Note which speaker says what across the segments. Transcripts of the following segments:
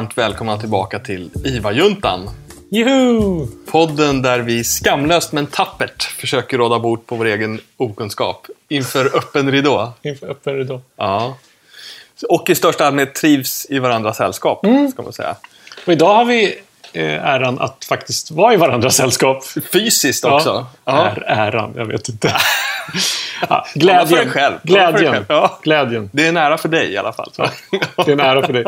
Speaker 1: varmt välkomna tillbaka till IVA-juntan.
Speaker 2: Juhu!
Speaker 1: Podden där vi skamlöst men tappert försöker råda bort på vår egen okunskap inför öppen ridå.
Speaker 2: Inför öppen ridå.
Speaker 1: Ja. Och i största allmänhet trivs i varandras sällskap, ska man säga.
Speaker 2: Och idag har vi äran att faktiskt vara i varandras sällskap.
Speaker 1: Fysiskt också. Ja.
Speaker 2: Är äran, jag vet inte. ja, glädjen.
Speaker 1: själv.
Speaker 2: Glädjen.
Speaker 1: själv. Ja.
Speaker 2: Glädjen.
Speaker 1: Det är nära för dig i alla fall.
Speaker 2: Det är en ära för dig.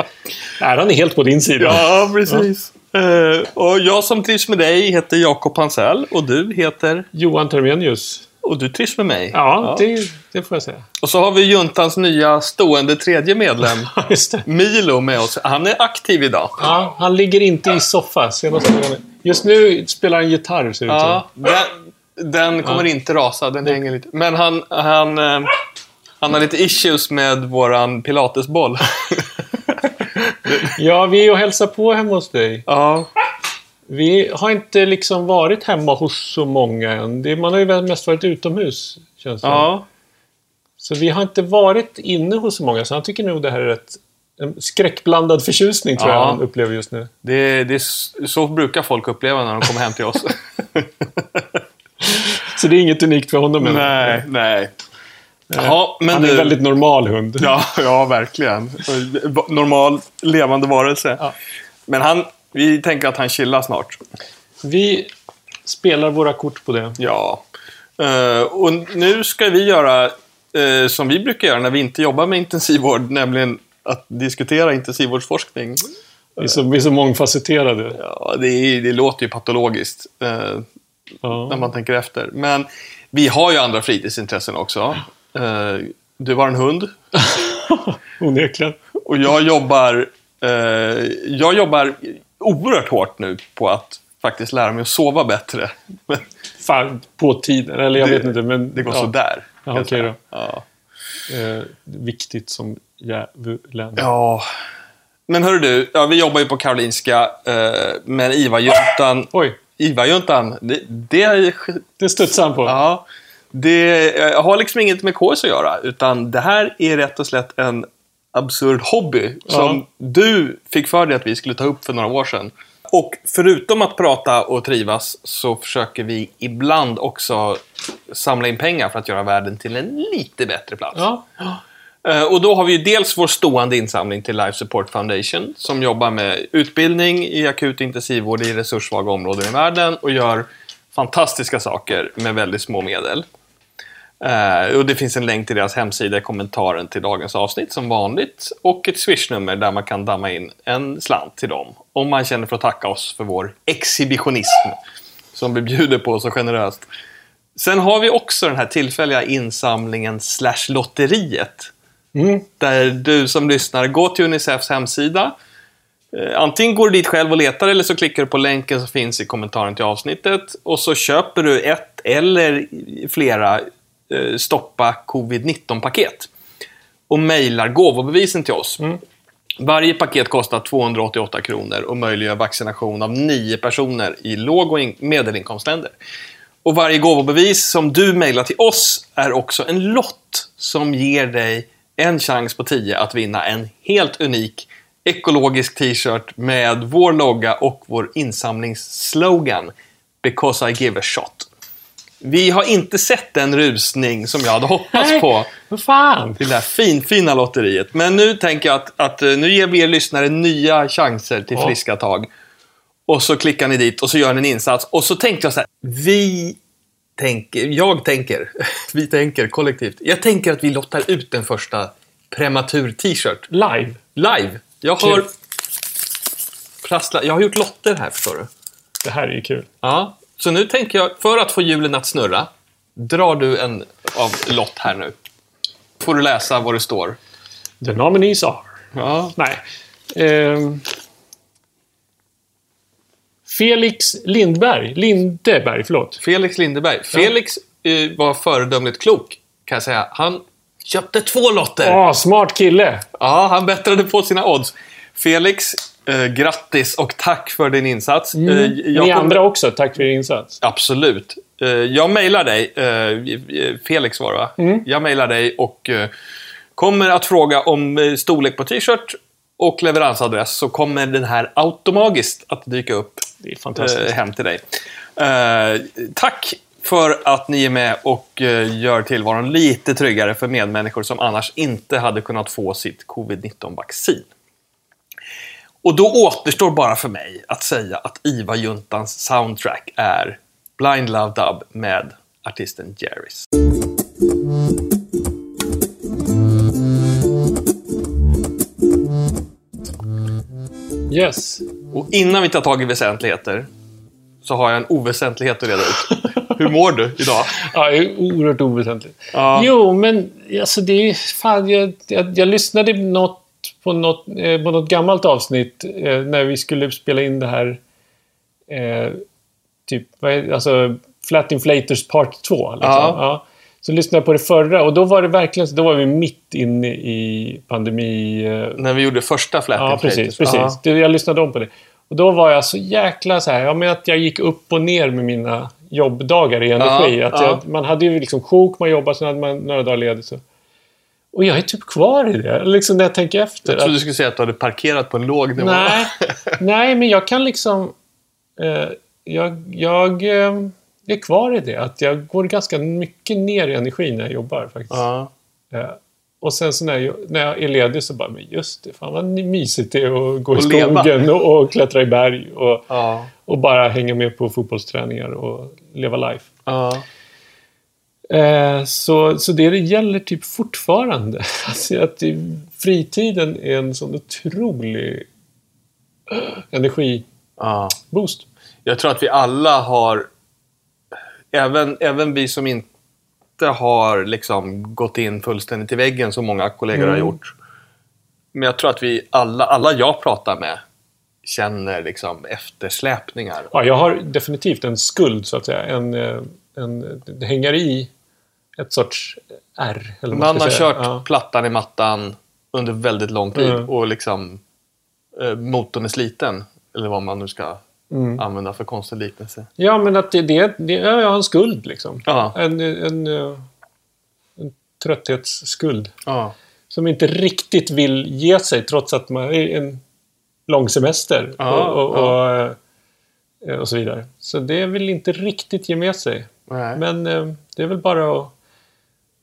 Speaker 2: Äran är helt på din sida.
Speaker 1: Ja, precis. Eh, och jag som trivs med dig heter Jakob Hansell och du heter...
Speaker 2: Johan Termenius.
Speaker 1: Och du trivs med mig.
Speaker 2: Ja, Det, det får jag säga.
Speaker 1: Och så har vi juntans nya stående tredje medlem,
Speaker 2: Ja.
Speaker 1: Milo, med oss. Han är aktiv idag.
Speaker 2: Ja, han ligger inte i soffa. Senaste gången. Just nu spelar han gitarr, ser.
Speaker 1: Ja, den, den kommer inte rasa, den hänger lite. Men han, han, eh, han har lite issues med våran pilatesboll.
Speaker 2: Ja, vi är och hälsar på hemma hos dig.
Speaker 1: ja,
Speaker 2: Vi har inte liksom varit hemma hos så många än. Det, man har ju mest varit utomhus, känns det
Speaker 1: ja.
Speaker 2: Så vi har inte varit inne hos så många, så han tycker nog det här är ett, en skräckblandad förtjusning, tror
Speaker 1: Ja.
Speaker 2: jag han upplever just nu.
Speaker 1: Det, det, så brukar folk uppleva när de kommer hem till oss.
Speaker 2: Så det är inget unikt för honom.
Speaker 1: nej, nej. Jaha, men
Speaker 2: Han är
Speaker 1: du...
Speaker 2: en väldigt normal hund.
Speaker 1: Ja, ja, verkligen. Normal, levande varelse.
Speaker 2: Ja.
Speaker 1: Men han, vi tänker att han chillar snart.
Speaker 2: Vi spelar våra kort på det.
Speaker 1: Ja. Eh, och nu ska vi göra eh, som vi brukar göra när vi inte jobbar med intensivvård, nämligen att diskutera intensivvårdsforskning.
Speaker 2: Vi är så, vi är så mångfacetterade.
Speaker 1: Ja, det, är, det låter ju patologiskt eh, när
Speaker 2: Ja.
Speaker 1: man tänker efter. Men vi har ju andra fritidsintressen också. Eh, du har en hund
Speaker 2: Onekligen.
Speaker 1: och jag jobbar, eh, jag jobbar oerhört hårt nu på att faktiskt lära mig att sova bättre.
Speaker 2: Fan, på tiden. Eller jag
Speaker 1: Det-
Speaker 2: vet inte, men...
Speaker 1: det går
Speaker 2: ja,
Speaker 1: sådär.
Speaker 2: Ja,
Speaker 1: säga.
Speaker 2: då.
Speaker 1: Ja.
Speaker 2: Eh, viktigt som djävulen.
Speaker 1: Ja. Men hörru du, ja, vi jobbar ju på Karolinska, eh, men IVA-juntan,
Speaker 2: Oj,
Speaker 1: IVA-juntan, det, det, är-
Speaker 2: det studsade han på.
Speaker 1: ja, det har liksom inget med KS att göra, utan det här är rätt och slätt en absurd hobby som du fick för dig att vi skulle ta upp för några år sedan. Och förutom att prata och trivas så försöker vi ibland också samla in pengar för att göra världen till en lite bättre plats.
Speaker 2: Ja.
Speaker 1: Eh, Och då har vi ju dels vår stående insamling till Life Support Foundation som jobbar med utbildning i akut intensivvård i resurssvaga områden i världen och gör fantastiska saker med väldigt små medel. Eh, och det finns en länk till deras hemsida i kommentaren till dagens avsnitt som vanligt och ett swishnummer där man kan damma in en slant till dem om man känner för att tacka oss för vår exhibitionism som vi bjuder på så generöst. Sen har vi också den här tillfälliga insamlingen slash lotteriet.
Speaker 2: Mm.
Speaker 1: Där du som lyssnar går till Unicefs hemsida. Eh, Antingen går du dit själv och letar eller så klickar du på länken som finns i kommentaren till avsnittet. Och så köper du ett eller flera Stoppa Covid-19-paket. Och mejlar gåvobevisen till oss. Varje paket kostar 288 kronor och möjliggör vaccination av nio personer i låg och in- medelinkomstländer. Och varje gåvobevis som du mejlar till oss är också en lott som ger dig en chans på 10 att vinna en helt unik ekologisk t-shirt med vår logga och vår insamlingsslogan “Because I give a shot”. Vi har inte sett den rusning som jag hade hoppats
Speaker 2: Nej.
Speaker 1: på
Speaker 2: Vad fan!
Speaker 1: till det här finfina lotteriet. Men nu tänker jag att, att eh, nu ger vi er lyssnare nya chanser till
Speaker 2: Ja.
Speaker 1: friska tag. Och så klickar ni dit och så gör ni en insats. Och så tänkte jag så här, vi tänker, jag tänker, vi tänker kollektivt. Jag tänker att vi lottar ut den första prematur-t-shirt.
Speaker 2: Live.
Speaker 1: Live. Jag har prasslat, jag har gjort lotter här förstår du.
Speaker 2: Det här är ju kul.
Speaker 1: Ja, så nu tänker jag, för att få hjulen att snurra, drar du en av lott här nu. Får du läsa vad det står.
Speaker 2: The nominees are...
Speaker 1: Ja.
Speaker 2: Nej. Ehm. Felix Lindberg. Lindeberg, förlåt.
Speaker 1: Felix Lindeberg. Felix eh, var föredömligt klok, kan jag säga. Han köpte två lotter.
Speaker 2: Åh, smart kille!
Speaker 1: Ja, han bättrade på sina odds. Felix, eh, grattis och tack för din insats. Eh,
Speaker 2: Mm. Ni
Speaker 1: kommer-
Speaker 2: andra också, tack för er insats.
Speaker 1: Absolut. Eh, Jag mejlar dig, eh, Felix var det va?
Speaker 2: Mm.
Speaker 1: Jag mejlar dig och eh, kommer att fråga om eh, storlek på t-shirt och leveransadress så kommer den här automagiskt att dyka upp
Speaker 2: Det är fantastiskt.
Speaker 1: eh, hem till dig. Eh, tack för att ni är med och eh, gör tillvaron lite tryggare för medmänniskor som annars inte hade kunnat få sitt covid-19-vaccin. Och då återstår bara för mig att säga att IVA-juntans soundtrack är Blind Love Dub med artisten Jerrys.
Speaker 2: Yes.
Speaker 1: Och innan vi tar tag i väsentligheter så har jag en oväsentlighet att reda ut. Hur mår du idag?
Speaker 2: Ja, det är oerhört oväsentligt.
Speaker 1: Ja.
Speaker 2: Jo, men alltså det är fan, jag, jag, jag lyssnade något på, något, eh, på något gammalt avsnitt eh, när vi skulle spela in det här eh, typ, alltså Flat Inflators Part 2. Liksom.
Speaker 1: Ja.
Speaker 2: Ja. Så lyssnade jag på det förra och då var det verkligen då var vi mitt inne i pandemi...
Speaker 1: När vi gjorde första Flat
Speaker 2: Ja,
Speaker 1: Inflators.
Speaker 2: precis. precis.
Speaker 1: Ja.
Speaker 2: Jag lyssnade om på det. Och då var jag så jäkla så här, ja, men att jag gick upp och ner med mina jobbdagar i energi.
Speaker 1: Ja,
Speaker 2: att
Speaker 1: ja.
Speaker 2: jag, man hade ju liksom sjok, man jobbade, sen hade man några dagar ledigt. Så. Och jag är typ kvar i det, liksom när jag tänker efter.
Speaker 1: Jag trodde du skulle säga att du hade parkerat på en låg nivå.
Speaker 2: nej, nej, men jag kan liksom... Eh, jag jag eh, är kvar i det. Att jag går ganska mycket ner i energi när jag jobbar faktiskt.
Speaker 1: Ja.
Speaker 2: Eh, och sen så när jag, när jag är ledig så bara, men just det, fan vad mysigt det är att gå i
Speaker 1: Och leva.
Speaker 2: skogen och, och klättra i berg och,
Speaker 1: Ja.
Speaker 2: och bara hänga med på fotbollsträningar och leva life.
Speaker 1: Ja.
Speaker 2: Eh, så, så det gäller typ fortfarande. Alltså att det, fritiden är en sån otrolig eh, energiboost.
Speaker 1: ja. Jag tror att vi alla har, även, även vi som inte har liksom gått in fullständigt i väggen som många kollegor har
Speaker 2: Mm.
Speaker 1: gjort. Men jag tror att vi alla, alla jag pratar med känner liksom eftersläpningar.
Speaker 2: Ja, jag har definitivt en skuld så att säga. En, eh, en, det hänger i ett sorts R. Eller
Speaker 1: Man har
Speaker 2: säga.
Speaker 1: kört
Speaker 2: Ja.
Speaker 1: plattan i mattan under väldigt lång tid
Speaker 2: Mm.
Speaker 1: och liksom eh, motorn är sliten. Eller vad man nu ska
Speaker 2: Mm.
Speaker 1: använda för konstig liknelse.
Speaker 2: Ja, men att det, det, det har en skuld liksom.
Speaker 1: Ja.
Speaker 2: En, en, eh, en trötthetsskuld.
Speaker 1: Ja.
Speaker 2: Som inte riktigt vill ge sig trots att man är en lång semester. Och, och, och, eh, och så vidare. Så det vill inte riktigt ge med sig.
Speaker 1: Nej.
Speaker 2: Men eh, det är väl bara att...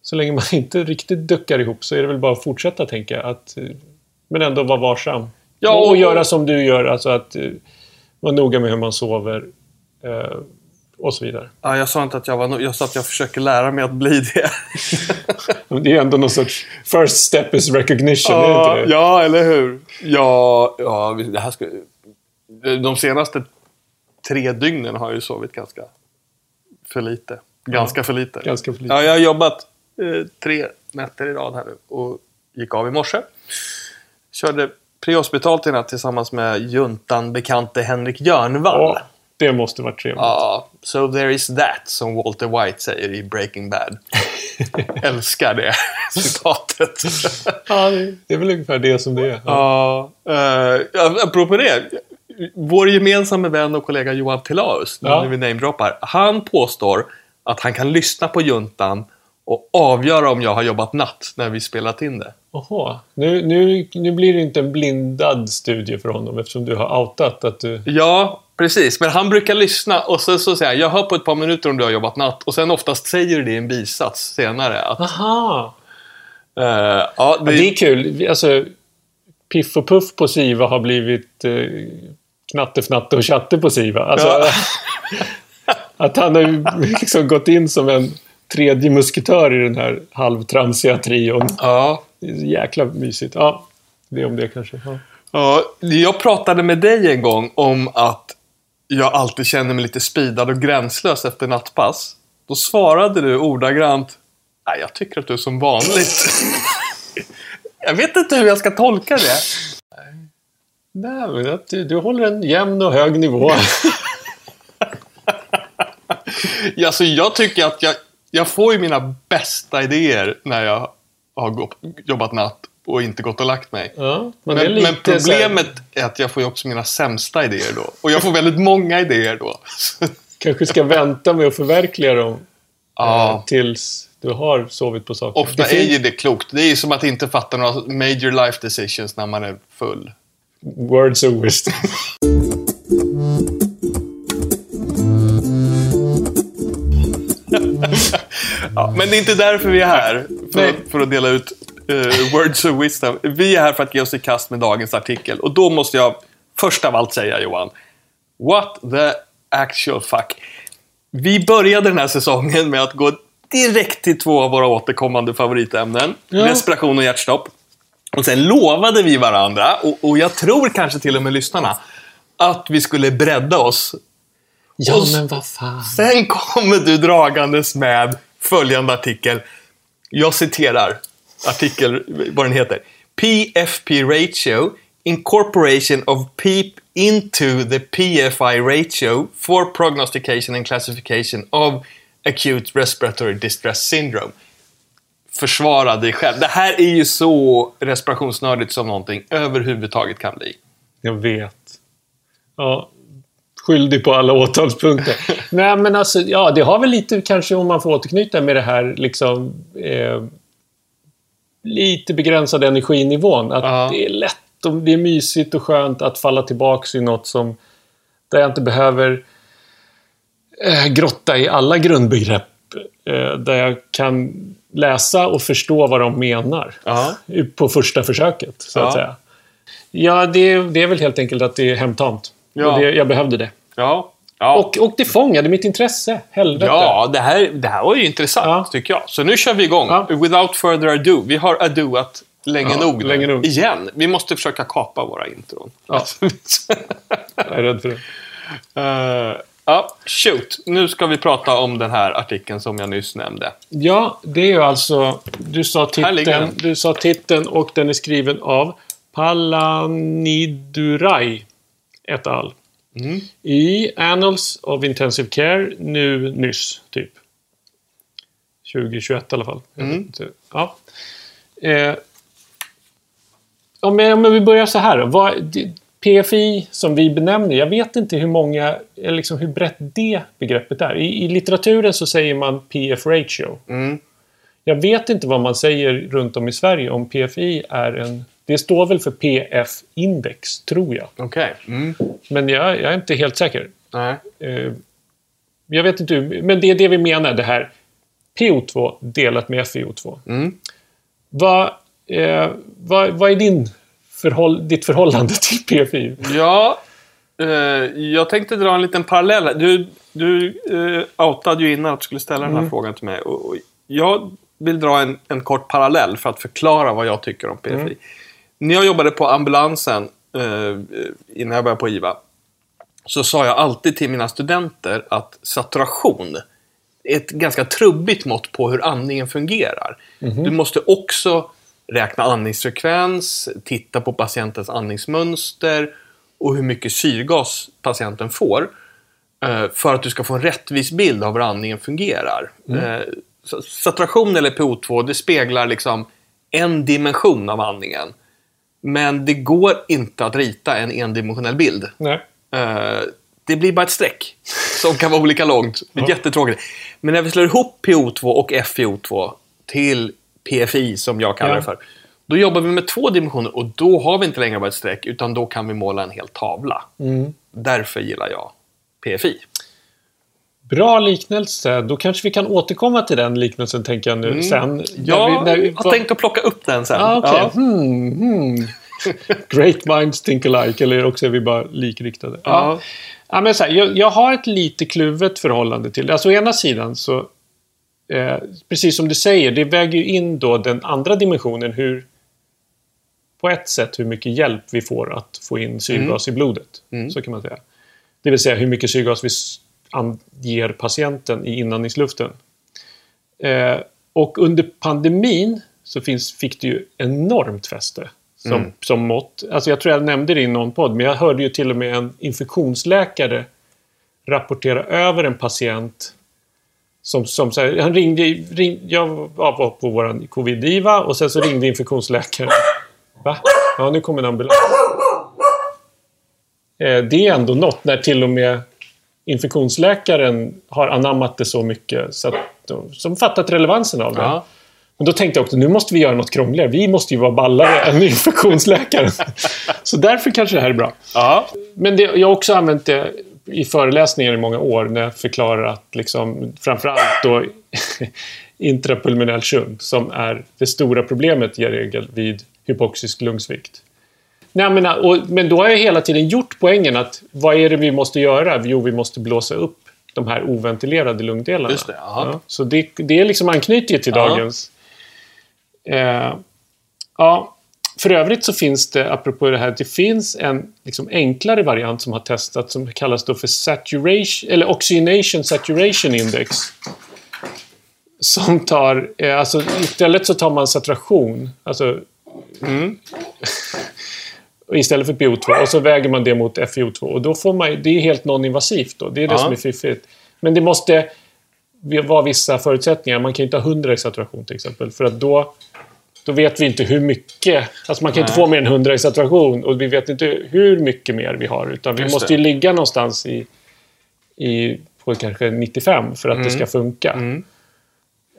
Speaker 2: Så länge man inte riktigt duckar ihop så är det väl bara att fortsätta tänka. Att, men ändå vara varsam.
Speaker 1: Ja,
Speaker 2: och,
Speaker 1: och-
Speaker 2: göra som du gör. Alltså att eh, vara noga med hur man sover. Eh, och så vidare.
Speaker 1: Ja, jag sa inte att jag var no- Jag sa att jag försöker lära mig att bli det.
Speaker 2: Det är ändå någon sorts first step is recognition. är det
Speaker 1: ja,
Speaker 2: inte det?
Speaker 1: ja, eller hur? Ja, ja det här ska... De senaste tre dygnen har jag ju sovit ganska för lite. Ganska för lite.
Speaker 2: Ganska för lite.
Speaker 1: Ja, jag har jobbat eh, tre nätter i rad här nu och gick av i morse. Körde prehospitalt i natt tillsammans med juntan bekante Henrik Jörnvall.
Speaker 2: Ja, det måste vara trevligt.
Speaker 1: Ja, so there is that, som Walter White säger i Breaking Bad. Älskar det citatet.
Speaker 2: Ja, det, är väl ungefär det som det är. Ja.
Speaker 1: Ja, uh, apropå det. Vår gemensamma vän och kollega Johan Tilaus,
Speaker 2: Ja.
Speaker 1: när vi namedroppar, han påstår att han kan lyssna på juntan och avgöra om jag har jobbat natt när vi spelat in det.
Speaker 2: Jaha. Nu, nu, nu blir det inte en blindad studie för honom eftersom du har outat att du...
Speaker 1: Ja, precis. Men han brukar lyssna och så, så säger han, jag hör på ett par minuter om du har jobbat natt. Och sen oftast säger du det i en bisats senare. Att,
Speaker 2: Aha!
Speaker 1: eh, ja,
Speaker 2: Ja,
Speaker 1: det,
Speaker 2: det är kul. Alltså, Piff och Puff på Siva har blivit eh, Knatte, Fnatte och Tjatte på Siva. Alltså,
Speaker 1: Ja.
Speaker 2: att han har liksom gått in som en tredje musketör i den här halvtramsiga trion.
Speaker 1: ja,
Speaker 2: Det är jäkla mysigt. Ja, det är om det kanske. Ja.
Speaker 1: Ja, jag pratade med dig en gång om att jag alltid känner mig lite speedad och gränslös efter nattpass. Då svarade du ordagrant Nej, jag tycker att du är som vanligt. jag vet inte hur jag ska tolka det.
Speaker 2: Nej, men du, du håller en jämn och hög nivå.
Speaker 1: Alltså, jag tycker att jag, jag får ju mina bästa idéer när jag har jobbat natt och inte gått och lagt mig.
Speaker 2: Ja,
Speaker 1: Men, men
Speaker 2: här-
Speaker 1: problemet är att jag får ju också mina sämsta idéer då. Och jag får väldigt många idéer då.
Speaker 2: kanske ska vänta med att förverkliga dem
Speaker 1: ja.
Speaker 2: eh, tills, Du har sovit på saker.
Speaker 1: Ofta
Speaker 2: det
Speaker 1: är ju det klokt. Det är ju som att inte fatta några major life decisions när man är full.
Speaker 2: words of wisdom.
Speaker 1: Ja, men det är inte därför vi är här. För, för att dela ut eh, words of wisdom. Vi är här för att ge oss i kast med dagens artikel. Och då måste jag först av allt säga Johan. What the actual fuck. Vi började den här säsongen med att gå direkt till två av våra återkommande favoritämnen.
Speaker 2: Ja.
Speaker 1: Respiration och hjärtstopp. Och sen lovade vi varandra, och, och jag tror kanske till och med lyssnarna, att vi skulle bredda oss
Speaker 2: ja,
Speaker 1: Och
Speaker 2: men vad fan.
Speaker 1: Sen kommer du dragandes med följande artikel. Jag citerar artikel, vad den heter. PFP ratio, incorporation of PEEP into the PFI ratio for prognostication and classification of acute respiratory distress syndrome. Försvara dig själv. Det här är ju så respirationsnördigt som någonting överhuvudtaget kan bli.
Speaker 2: Jag vet. Ja, skyldig på alla åtalspunkter. Nej, men alltså, ja, det har väl lite, kanske om man får återknyta med det här, liksom, eh, lite begränsade energinivån. Att
Speaker 1: Ja.
Speaker 2: det är lätt och det är mysigt och skönt att falla tillbaks i något som, där jag inte behöver eh, grotta i alla grundbegrepp. Eh, där jag kan läsa och förstå vad de menar
Speaker 1: Ja.
Speaker 2: på första försöket, så
Speaker 1: Ja.
Speaker 2: att säga. Ja, det, det är väl helt enkelt att det är hemtamt.
Speaker 1: Ja.
Speaker 2: Och det, jag behövde det.
Speaker 1: Ja. ja.
Speaker 2: Och, och det fångade mitt intresse. Helvete.
Speaker 1: Ja, det här, det här var ju intressant
Speaker 2: Ja.
Speaker 1: tycker jag. Så nu kör vi igång.
Speaker 2: Ja.
Speaker 1: Without further ado. Vi har adoat länge
Speaker 2: Ja,
Speaker 1: nog
Speaker 2: länge nog.
Speaker 1: Igen. Vi måste försöka kapa våra intron.
Speaker 2: Ja. Jag är rädd för det.
Speaker 1: Eh, ja, shoot. Nu ska vi prata om den här artikeln som jag nyss nämnde.
Speaker 2: Ja, det är ju alltså... Du sa titeln, du sa titeln och den är skriven av Palanidurai et al.
Speaker 1: Mm.
Speaker 2: I Annals of Intensive Care nu nyss, typ. 2021 i alla fall.
Speaker 1: Mm.
Speaker 2: Ja. Eh, om, om vi börjar så här då. Vad, PFI som vi benämner, jag vet inte hur många, liksom hur brett det begreppet är. I, I litteraturen så säger man PF ratio.
Speaker 1: Mm.
Speaker 2: Jag vet inte vad man säger runt om i Sverige om PFI är en... Det står väl för PF-index, tror jag.
Speaker 1: Okej. Mm.
Speaker 2: Men jag, jag är inte helt säker.
Speaker 1: Nej.
Speaker 2: Eh, jag vet inte hur, men det är det vi menar, det här PO2 delat med FiO2.
Speaker 1: Mm.
Speaker 2: Vad, eh, vad, vad är din förhåll, ditt förhållande till PFI?
Speaker 1: Ja, eh, jag tänkte dra en liten parallell. Du, du eh, outade ju innan att du skulle ställa den här
Speaker 2: Mm.
Speaker 1: frågan till mig. Och, och jag vill dra en, en kort parallell för att förklara vad jag tycker om PFI.
Speaker 2: Mm.
Speaker 1: När jag jobbade på ambulansen eh, innan jag började på IVA så sa jag alltid till mina studenter att saturation är ett ganska trubbigt mått på hur andningen fungerar. Du måste också räkna andningsfrekvens, titta på patientens andningsmönster och hur mycket syrgas patienten får eh, för att du ska få en rättvis bild av hur andningen fungerar. Eh, så Saturation eller PO2 det speglar liksom en dimension av andningen. Men det går inte att rita en endimensionell bild.
Speaker 2: Nej.
Speaker 1: Eh, det blir bara ett streck som kan vara olika långt. Det är Jättetråkigt. Men när vi slår ihop PO2 och FiO2 till PFI, som jag kallar
Speaker 2: Ja.
Speaker 1: det för, då jobbar vi med två dimensioner och då har vi inte längre bara ett streck, utan då kan vi måla en hel tavla.
Speaker 2: Mm.
Speaker 1: Därför gillar jag PFI.
Speaker 2: Bra liknelse. Då kanske vi kan återkomma till den liknelsen, tänker jag nu sen.
Speaker 1: Mm. Jag
Speaker 2: När vi- när vi-
Speaker 1: har tänkt att plocka upp den sen.
Speaker 2: Ah, okej.
Speaker 1: Ja.
Speaker 2: Hmm, hmm. Great minds think alike, eller också är vi bara likriktade. Ja.
Speaker 1: Ja.
Speaker 2: Ja, men så här, jag, jag har ett lite kluvet förhållande till det. Alltså å ena sidan så, eh, precis som du säger, det väger ju in då den andra dimensionen hur, på ett sätt hur mycket hjälp vi får att få in syrgas i blodet. Så kan man säga. Det vill säga hur mycket syrgas vi s- an- ger patienten i inandningsluften. Eh, och under pandemin så finns, fick det ju enormt fäste som, som mått. Alltså jag tror jag nämnde det i någon podd, men jag hörde ju till och med en infektionsläkare rapportera över en patient som, som så här, han ringde, ring, jag var på våran covid-diva och sen så ringde infektionsläkaren. Va? Ja, nu kommer en ambulans. Eh, det är ändå något när till och med infektionsläkaren har anammat det så mycket så att de, som fattat relevansen av det.
Speaker 1: Ja.
Speaker 2: Men då tänkte jag också, nu måste vi göra något krångligare. Vi måste ju vara ballare än infektionsläkaren. så därför kanske det här är bra.
Speaker 1: Ja.
Speaker 2: Men det, jag har också använt det i föreläsningar i många år när jag förklarar att liksom, framförallt då intrapulmonell shunt som är det stora problemet i regel vid hypoxisk lungsvikt. Nej, men, och, men då har jag hela tiden gjort poängen att vad är det vi måste göra? Jo, vi måste blåsa upp de här oventilerade lungdelarna.
Speaker 1: Just det, ja.
Speaker 2: Så det, det är liksom anknyter till
Speaker 1: Ja.
Speaker 2: dagens... Eh, ja, för övrigt så finns det, apropå det här, det finns en liksom enklare variant som har testats som kallas då för saturation, eller oxygenation saturation index. Som tar, eh, alltså istället så tar man saturation, alltså istället för PO2 och så väger man det mot FiO2 och då får man, det är helt non-invasivt då, det är det
Speaker 1: Ja.
Speaker 2: som är fiffigt. Men det måste vara vissa förutsättningar, man kan ju inte ha 100 i saturation till exempel för att då då vet vi inte hur mycket. Alltså man kan inte
Speaker 1: Nej.
Speaker 2: få mer än 100 i saturation och vi vet inte hur mycket mer vi har. Utan vi
Speaker 1: Just
Speaker 2: måste
Speaker 1: det.
Speaker 2: ju ligga någonstans i, i på kanske 95 för att
Speaker 1: Mm.
Speaker 2: det ska funka.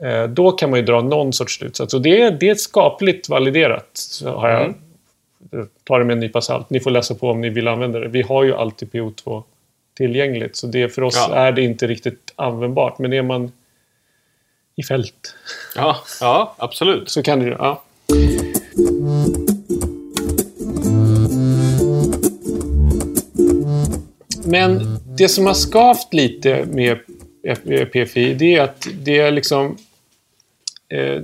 Speaker 2: Eh, då kan man ju dra någon sorts slutsats. Och det, är- det är skapligt validerat. Så har jag,
Speaker 1: Mm.
Speaker 2: Ta det med en nypa salt. Ni får läsa på om ni vill använda det. Vi har ju alltid PO2 tillgängligt. Så det, för oss
Speaker 1: Ja.
Speaker 2: är det inte riktigt användbart. Men är man i fält
Speaker 1: Ja, ja, absolut.
Speaker 2: så kan det ju... Ja. Men det som har skavt lite med PFI, det är att det är liksom... Eh,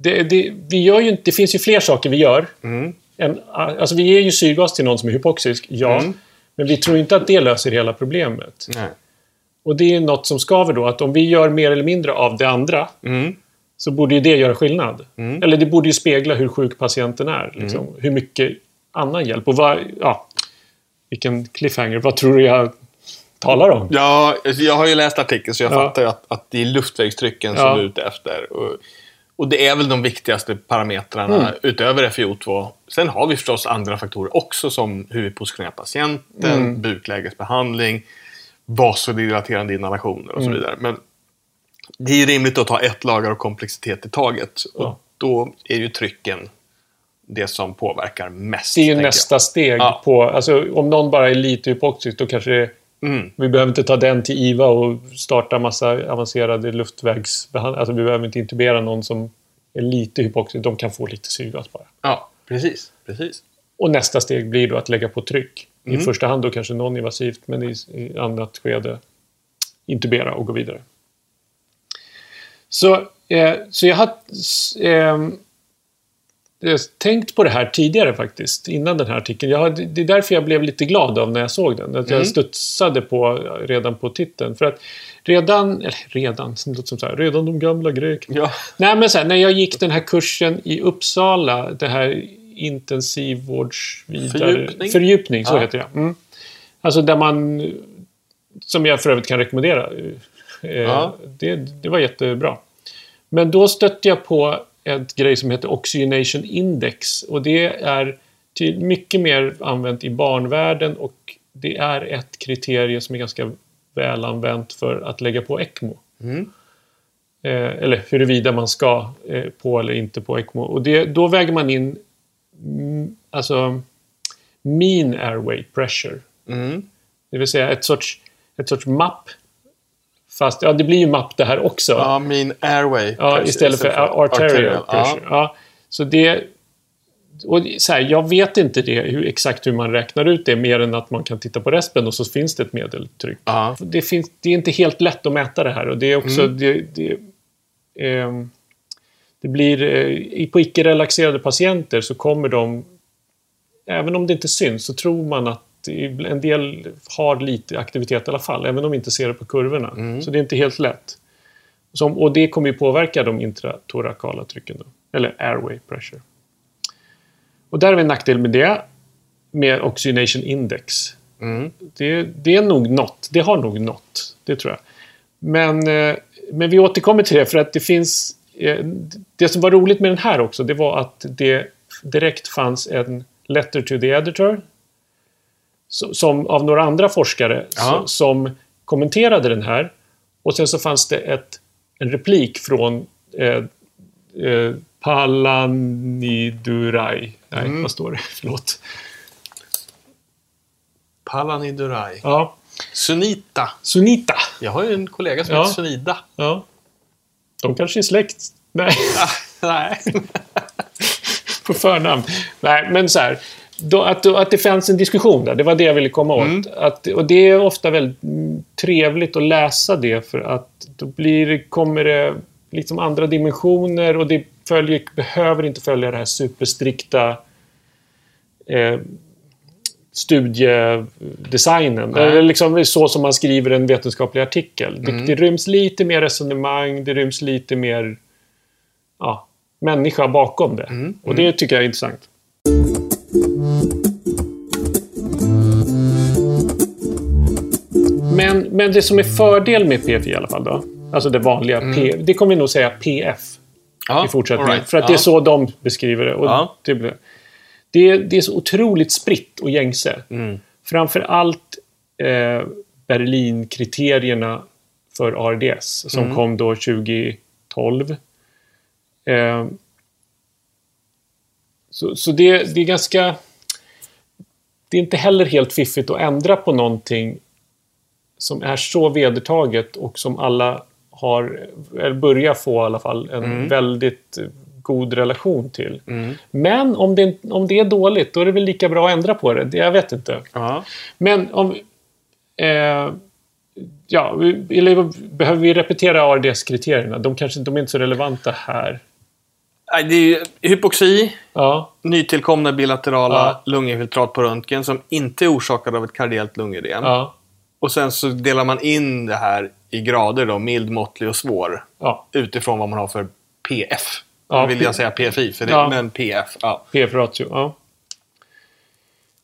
Speaker 2: det, det, vi gör ju inte, det finns ju fler saker vi gör. En, alltså vi ger ju syrgas till någon som är hypoxisk, ja. Men vi tror inte att det löser hela problemet.
Speaker 1: Nej.
Speaker 2: Och det är något som skaver då, att om vi gör mer eller mindre av det andra
Speaker 1: Mm.
Speaker 2: så borde ju det göra skillnad. Eller det borde ju spegla hur sjuk patienten är. Liksom. Hur mycket annan hjälp. Och vad, ja, vilken cliffhanger. Vad tror du jag talar om?
Speaker 1: Ja, alltså, jag har ju läst artikeln så jag
Speaker 2: Ja.
Speaker 1: fattar ju att, att det är luftvärkstrycken som
Speaker 2: Ja.
Speaker 1: du är ute efter. Och, och det är väl de viktigaste parametrarna
Speaker 2: Mm.
Speaker 1: utöver FiO2. Sen har vi förstås andra faktorer också som hur vi positionerar patienten,
Speaker 2: Mm.
Speaker 1: buklägesbehandling, vasodilaterande inhalationer och så
Speaker 2: Mm.
Speaker 1: vidare. Men det är ju rimligt att ta ett lager av komplexitet i taget.
Speaker 2: Ja.
Speaker 1: Och då är ju trycken det som påverkar mest.
Speaker 2: Det är ju
Speaker 1: tänker jag.
Speaker 2: nästa steg
Speaker 1: Ja.
Speaker 2: på... Alltså, om någon bara är lite hypoxisk, då kanske det,
Speaker 1: Mm.
Speaker 2: vi behöver inte ta den till IVA och starta massa avancerade luftvägsbehandling. Alltså, vi behöver inte intubera någon som är lite hypoxisk. De kan få lite syrgas bara.
Speaker 1: Ja, precis. precis.
Speaker 2: Och nästa steg blir då att lägga på tryck.
Speaker 1: Mm.
Speaker 2: I första hand då kanske non-invasivt, men i, i annat skede intubera och gå vidare. Så, eh, så jag har eh, jag har tänkt på det här tidigare faktiskt, innan den här artikeln. Jag det är därför jag blev lite glad av när jag såg den. Att jag
Speaker 1: Mm.
Speaker 2: studsade på redan på titeln. För att redan, eller redan, det låter som så här, redan de gamla grekerna.
Speaker 1: Ja.
Speaker 2: Nej, men så här, när jag gick den här kursen i Uppsala, det här intensivvårds... vidare-
Speaker 1: Fördjupning.
Speaker 2: Fördjupning, så
Speaker 1: Ja.
Speaker 2: heter det. Mm. Alltså där man, som jag för övrigt kan rekommendera. Eh,
Speaker 1: Ja.
Speaker 2: det, det var jättebra. Men då stötte jag på ett grej som heter Oxygenation Index. Och det är till mycket mer använt i barnvärlden och det är ett kriterie som är ganska väl använt för att lägga på ECMO.
Speaker 1: Mm.
Speaker 2: Eh, eller huruvida man ska eh, på eller inte på ECMO. Och det, då väger man in mm, alltså mean airway pressure.
Speaker 1: Mm.
Speaker 2: Det vill säga ett sorts, ett sorts mapp. Fast, ja det blir ju mapp det här också.
Speaker 1: Ja, min airway.
Speaker 2: Ja,
Speaker 1: pressure
Speaker 2: istället för arterial pressure. Ja. Så det... Och så här, jag vet inte det, hur, exakt hur man räknar ut det, mer än att man kan titta på respen och så finns det ett medeltryck.
Speaker 1: Ja.
Speaker 2: Det, finns, det är inte helt lätt att mäta det här och det är också...
Speaker 1: Mm.
Speaker 2: Det, det, ehm, det blir... eh, På icke-relaxerade patienter så kommer de... Även om det inte syns så tror man att en del har lite aktivitet i alla fall, även om de inte ser det på kurvorna.
Speaker 1: Mm.
Speaker 2: Så det är inte helt lätt. Som, och det kommer ju påverka de intratorakala trycken. Då, eller airway pressure. Och där är en nackdel med det. Med oxygenation index.
Speaker 1: Mm.
Speaker 2: Det, det är nog något. Det har nog nått. Det tror jag. Men, eh, men vi återkommer till det för att det finns... eh, Det som var roligt med den här också, det var att det direkt fanns en letter to the editor. So- Som av några andra forskare
Speaker 1: Ja.
Speaker 2: so- som kommenterade den här. Och sen så fanns det ett, en replik från eh, eh, Palanidurai. Nej,
Speaker 1: Mm.
Speaker 2: vad står det? Förlåt.
Speaker 1: Palanidurai.
Speaker 2: Ja,
Speaker 1: Sunita.
Speaker 2: Sunita.
Speaker 1: Jag har ju en kollega som
Speaker 2: Ja.
Speaker 1: heter Sunida.
Speaker 2: Ja. De kanske är släkt. Nej,
Speaker 1: nej.
Speaker 2: på förnamn. Nej, men så här. Då, att, att det fanns en diskussion där, det var det jag ville komma åt.
Speaker 1: Mm.
Speaker 2: Att, och det är ofta väldigt mm, trevligt att läsa det för att då blir, det- kommer det liksom andra dimensioner och det följer, behöver inte följa det här superstrikta eh, studiedesignen.
Speaker 1: Nej.
Speaker 2: Eller liksom så som man skriver en vetenskaplig artikel.
Speaker 1: Mm.
Speaker 2: Det, det ryms lite mer resonemang, det ryms lite mer ja, människa bakom det.
Speaker 1: Mm.
Speaker 2: Och det tycker jag är intressant. Men, men det som är fördel med PFI i alla fall då, alltså det vanliga, P, det kommer vi nog säga PF
Speaker 1: Ja,
Speaker 2: i fortsättningen.
Speaker 1: right.
Speaker 2: För att det är
Speaker 1: Ja.
Speaker 2: så de beskriver det. Och
Speaker 1: Ja.
Speaker 2: det, blir- det, är, det är så otroligt spritt och gängse.
Speaker 1: Mm.
Speaker 2: Framför allt eh, Berlinkriterierna för ARDS som
Speaker 1: Mm.
Speaker 2: kom då 2012. Eh, så så det, det är ganska... Det är inte heller helt fiffigt att ändra på någonting som är så vedertaget och som alla har, eller börjar få i alla fall, en väldigt eh, god relation till.
Speaker 1: Mm.
Speaker 2: Men om det, om det är dåligt, då är det väl lika bra att ändra på det. Det- Jag vet inte.
Speaker 1: Ja.
Speaker 2: Men om... Eh, ja, eller behöver vi repetera ARDS-kriterierna? De, kanske, de är inte så relevanta här.
Speaker 1: Nej, Det är ju hypoxi,
Speaker 2: Ja,
Speaker 1: nytillkomna bilaterala
Speaker 2: Ja.
Speaker 1: lunginfiltrat på röntgen som inte är orsakade av ett kardiellt lungödem.
Speaker 2: ja,
Speaker 1: Och sen så delar man in det här i grader då, mild, måttlig och svår.
Speaker 2: ja.
Speaker 1: Utifrån vad man har för PF.
Speaker 2: Ja,
Speaker 1: vill jag säga PFI, för det,
Speaker 2: Ja.
Speaker 1: men PF. Ja.
Speaker 2: PF-ratio, ja.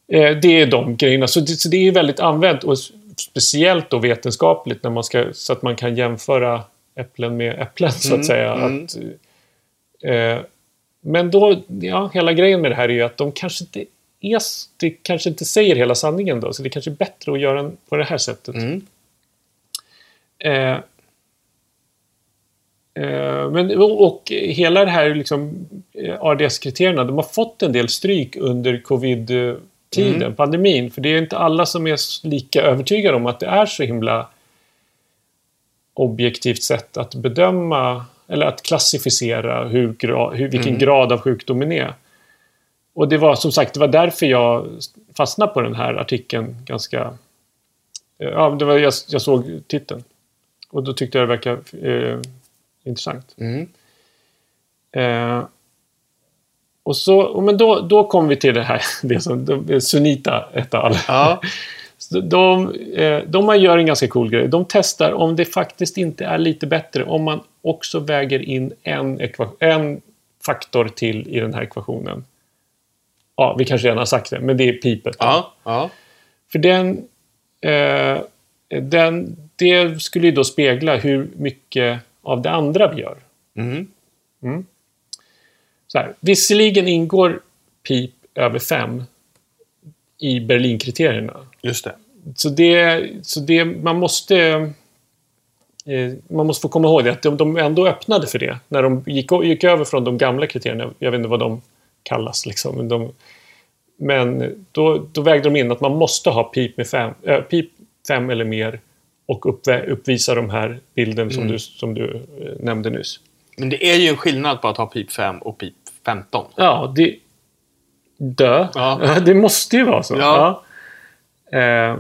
Speaker 2: Eh, det är de grejerna. Så det, så det är väldigt använt och speciellt då vetenskapligt när man ska, så att man kan jämföra äpplen med äpplen så att
Speaker 1: Mm,
Speaker 2: säga.
Speaker 1: mm.
Speaker 2: Att, eh, men då, ja, hela grejen med det här är ju att de kanske inte är, det kanske inte säger hela sanningen då, så det kanske är bättre att göra den på det här sättet.
Speaker 1: Mm.
Speaker 2: Eh, eh, men, och, och hela det här liksom, eh, ARDS-kriterierna, de har fått en del stryk under covid-tiden,
Speaker 1: Mm.
Speaker 2: pandemin. För det är inte alla som är lika övertygade om att det är så himla objektivt sätt att bedöma eller att klassificera hur, hur, vilken
Speaker 1: Mm.
Speaker 2: grad av sjukdomen är. Och det var som sagt, det var därför jag fastnade på den här artikeln ganska... Ja, det var, jag, jag såg titeln. Och då tyckte jag det verkade eh, intressant.
Speaker 1: Mm.
Speaker 2: Eh, och så, men då, då kom vi till det här, det som de, Sunita et al.
Speaker 1: Ja.
Speaker 2: De, eh, de gör en ganska cool grej. De testar om det faktiskt inte är lite bättre om man också väger in en, en faktor till i den här ekvationen. Ja, vi kanske redan har sagt det, men det är pipet.
Speaker 1: Ja. ja.
Speaker 2: För den, eh, den, det skulle ju då spegla hur mycket av det andra vi gör.
Speaker 1: Mm.
Speaker 2: Så här, visserligen ingår pip över 5 i Berlinkriterierna.
Speaker 1: Just det.
Speaker 2: Så det, så det man måste... Eh, man måste få komma ihåg det, att de, de ändå öppnade för det. När de gick, gick över från de gamla kriterierna, jag vet inte vad de kallas liksom. De, men då, då vägde de in att man måste ha pip med fem, äh, pip fem eller mer och uppvä- uppvisa de här bilden som du, som du eh, nämnde nyss.
Speaker 1: Men det är ju en skillnad på att ha pip 5 och pip 15.
Speaker 2: Ja, det... Dö.
Speaker 1: Ja.
Speaker 2: Det måste ju vara så.
Speaker 1: Ja.
Speaker 2: Ja. Eh,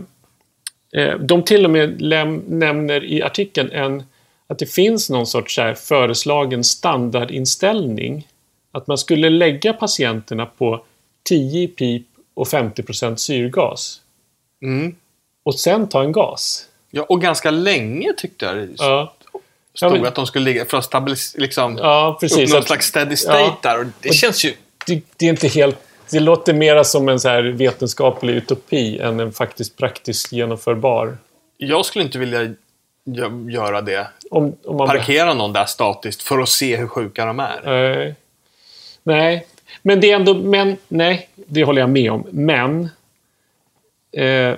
Speaker 2: eh, de till och med läm- nämner i artikeln en, att det finns någon sorts föreslagen standardinställning. Att man skulle lägga patienterna på 10 pip och 50 syrgas.
Speaker 1: Mm.
Speaker 2: Och sen ta en gas.
Speaker 1: Ja, och ganska länge tyckte jag det
Speaker 2: Ja,
Speaker 1: stod
Speaker 2: Ja, men-
Speaker 1: att de skulle ligga för att stabilisera, liksom,
Speaker 2: ja precis.
Speaker 1: uppnå
Speaker 2: Att-
Speaker 1: slags steady state
Speaker 2: Ja.
Speaker 1: där. Och det
Speaker 2: Och-
Speaker 1: känns ju...
Speaker 2: det, det är inte helt... Det låter mera som en så här vetenskaplig utopi än en faktiskt praktiskt genomförbar.
Speaker 1: Jag skulle inte vilja gö- göra det.
Speaker 2: Om, om man
Speaker 1: Parkera någon där statiskt för att se hur sjuka de är.
Speaker 2: Nej. Nej. Men det är ändå... Men, nej, det håller jag med om. Men... Eh,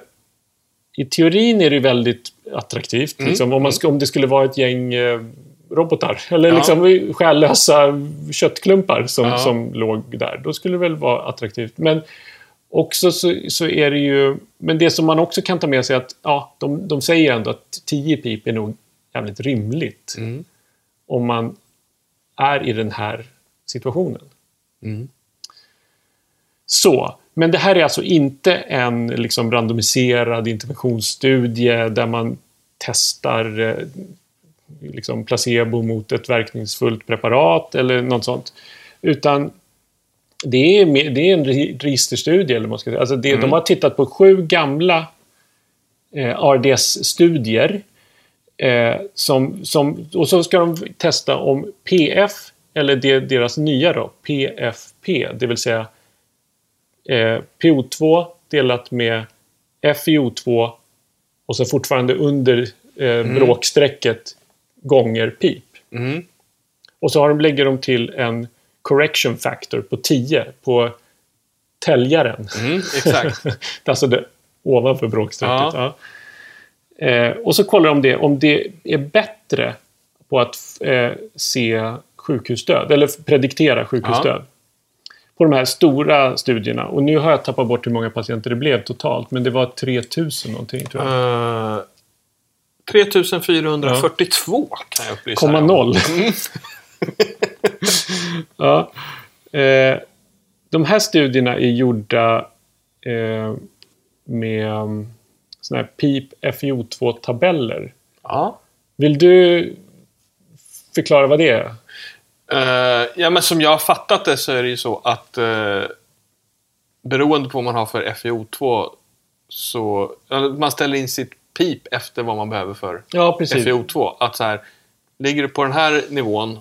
Speaker 2: I teorin är det väldigt attraktivt.
Speaker 1: Mm.
Speaker 2: Liksom, om, man, om det skulle vara ett gäng eh, robotar. Eller
Speaker 1: Ja.
Speaker 2: liksom själlösa köttklumpar som,
Speaker 1: Ja.
Speaker 2: som låg där. Då skulle det väl vara attraktivt. Men också så, så är det ju... Men det som man också kan ta med sig är att ja, de, de säger ändå att 10 pip är nog jävligt rimligt.
Speaker 1: Mm.
Speaker 2: Om man är i den här situationen.
Speaker 1: Mm.
Speaker 2: Så, men det här är alltså inte en liksom randomiserad interventionsstudie där man testar eh, liksom placebo mot ett verkningsfullt preparat eller något sånt. Utan det är, det är en re- registerstudie. Eller man ska säga. Alltså det, De har tittat på sju gamla eh, RDS-studier. Eh, som, som, och så ska de testa om PF, eller det, deras nya då, PFP, det vill säga eh, PO2 delat med FiO2 och så fortfarande under eh, bråkstrecket gånger pip.
Speaker 1: Mm.
Speaker 2: Och så har de, lägger de till en correction factor på 10 på täljaren.
Speaker 1: Mm, exakt.
Speaker 2: Alltså det ovanför bråkstrecket.
Speaker 1: Ja.
Speaker 2: Ja. Eh, och så kollar de det om det är bättre på att eh, se sjukhusdöd, eller prediktera sjukhusdöd. På de här stora studierna. Och nu har jag tappat bort hur många patienter det blev totalt, men det var 3000 någonting tror jag.
Speaker 1: Uh, 3442 kan jag upplysa
Speaker 2: Komma noll. ja. eh, de här studierna är gjorda eh, med um, såna här PIP FiO2-tabeller.
Speaker 1: Ja.
Speaker 2: Vill du förklara vad det är?
Speaker 1: Eh, ja, men som jag har fattat det så är det ju så att uh, beroende på vad man har för FiO2 så man ställer in sitt pip efter vad man behöver för
Speaker 2: Ja, precis.
Speaker 1: FiO2. Att så här, ligger du på den här nivån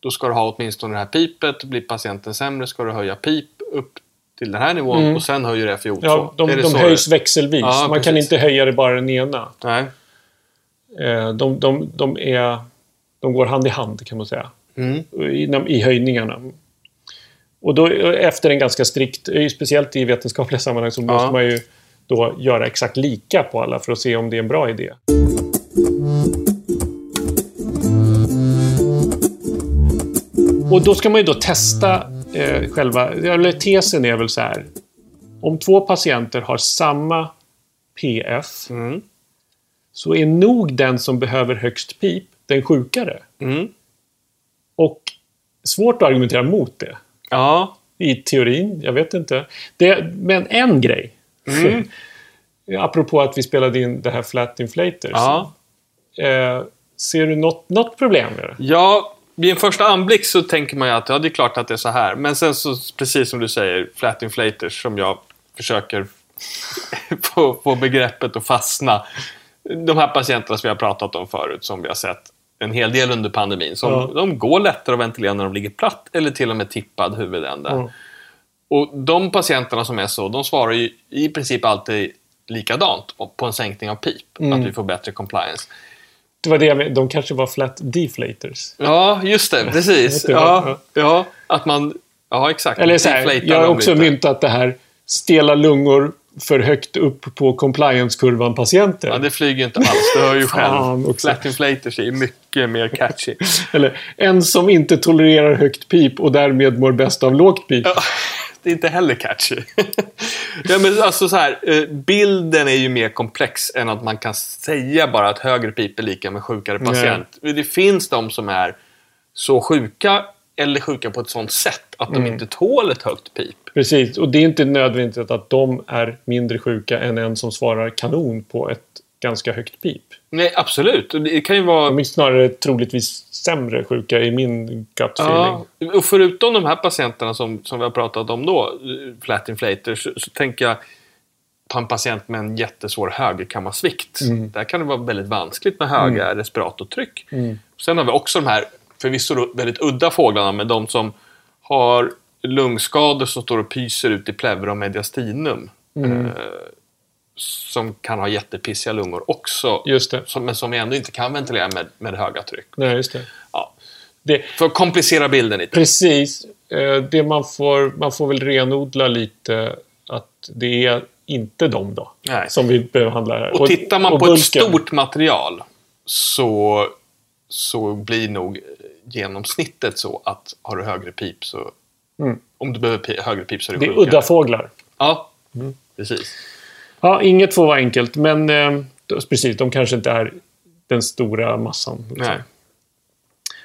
Speaker 1: då ska du ha åtminstone det här pipet. Blir patienten sämre ska du höja pip upp till den här nivån
Speaker 2: Mm.
Speaker 1: och sen höjer du FiO2.
Speaker 2: Ja, de de höjs
Speaker 1: det-
Speaker 2: växelvis.
Speaker 1: Ja,
Speaker 2: Man kan inte höja det bara den ena.
Speaker 1: Nej.
Speaker 2: Eh, de, de, de, är, de går hand i hand, kan man säga.
Speaker 1: Mm.
Speaker 2: i, i höjningarna. Och då efter en ganska strikt, eh, speciellt i vetenskapliga sammanhang, så måste man ju då göra exakt lika på alla för att se om det är en bra idé. Och då ska man ju då testa eh, själva, eller tesen är väl så här. Om två patienter har samma PF
Speaker 1: Mm.
Speaker 2: så är nog den som behöver högst pip den sjukare.
Speaker 1: Mm.
Speaker 2: Och svårt att argumentera mot det.
Speaker 1: Ja.
Speaker 2: I teorin, jag vet inte. Det, men en grej.
Speaker 1: Mm.
Speaker 2: Apropå att vi spelade in det här Flat Inflators.
Speaker 1: ja.
Speaker 2: Eh, ser du något, något problem med det?
Speaker 1: Ja, vid en första anblick så tänker man ju att ja, det är klart att det är så här. Men sen så, precis som du säger, flat inflators som jag försöker få, få begreppet att fastna. De här patienterna som vi har pratat om förut, som vi har sett en hel del under pandemin. Som,
Speaker 2: Ja.
Speaker 1: De går lättare att ventilera när de ligger platt eller till och med tippad huvudände.
Speaker 2: Mm.
Speaker 1: Och de patienterna som är så, de svarar ju i princip alltid likadant på en sänkning av PIP.
Speaker 2: Mm.
Speaker 1: Att vi får bättre compliance.
Speaker 2: Det var det jag men- De kanske var Flat Deflators.
Speaker 1: Ja, just det. Precis. Ja, ja, att man... Ja, exakt.
Speaker 2: Eller så här, jag har också
Speaker 1: lite.
Speaker 2: myntat det här stela lungor för högt upp på compliance-kurvan patienter.
Speaker 1: Ja, det flyger inte alls. Du hör ju själv. Flat inflators är ju mycket mer catchy.
Speaker 2: Eller en som inte tolererar högt pip och därmed mår bäst av lågt pip.
Speaker 1: Ja, det är inte heller catchy. ja, men alltså så här, eh, bilden är ju mer komplex än att man kan säga bara att högre pip är lika med sjukare patient. Det finns de som är så sjuka eller sjuka på ett sånt sätt att
Speaker 2: Mm.
Speaker 1: de inte tål ett högt pip.
Speaker 2: Precis, och det är inte nödvändigt att de är mindre sjuka än en som svarar kanon på ett ganska högt pip.
Speaker 1: Nej, absolut. Det kan ju vara...
Speaker 2: De är snarare troligtvis sämre sjuka i min gut feeling.
Speaker 1: Ja, och förutom de här patienterna som, som vi har pratat om då, flat inflators, så, så tänker jag på en patient med en jättesvår högerkammarsvikt.
Speaker 2: Mm.
Speaker 1: Där kan det vara väldigt vanskligt med höga respiratortryck.
Speaker 2: Mm.
Speaker 1: Sen har vi också de här förvisso väldigt udda fåglarna, men de som har lungskador som står och pyser ut i pleura och mediastinum.
Speaker 2: Mm.
Speaker 1: Eh, som kan ha jättepissiga lungor också.
Speaker 2: Just det.
Speaker 1: Som, men som vi ändå inte kan ventilera med, med höga tryck.
Speaker 2: Nej, just det.
Speaker 1: Ja.
Speaker 2: det
Speaker 1: För att komplicera bilden lite.
Speaker 2: precis. Eh, Det man får, man får väl renodla lite att det är inte de då.
Speaker 1: Nej.
Speaker 2: Som vi behandlar här.
Speaker 1: Och tittar man
Speaker 2: och
Speaker 1: på ett
Speaker 2: bulken.
Speaker 1: stort material så, så blir nog genomsnittet så att har du högre pip så... Om du behöver högre pip så är
Speaker 2: Mm. Det är udda fåglar.
Speaker 1: Ja, precis.
Speaker 2: Ja, inget får vara enkelt, men eh, precis, de kanske inte är den stora massan. liksom.
Speaker 1: Nej.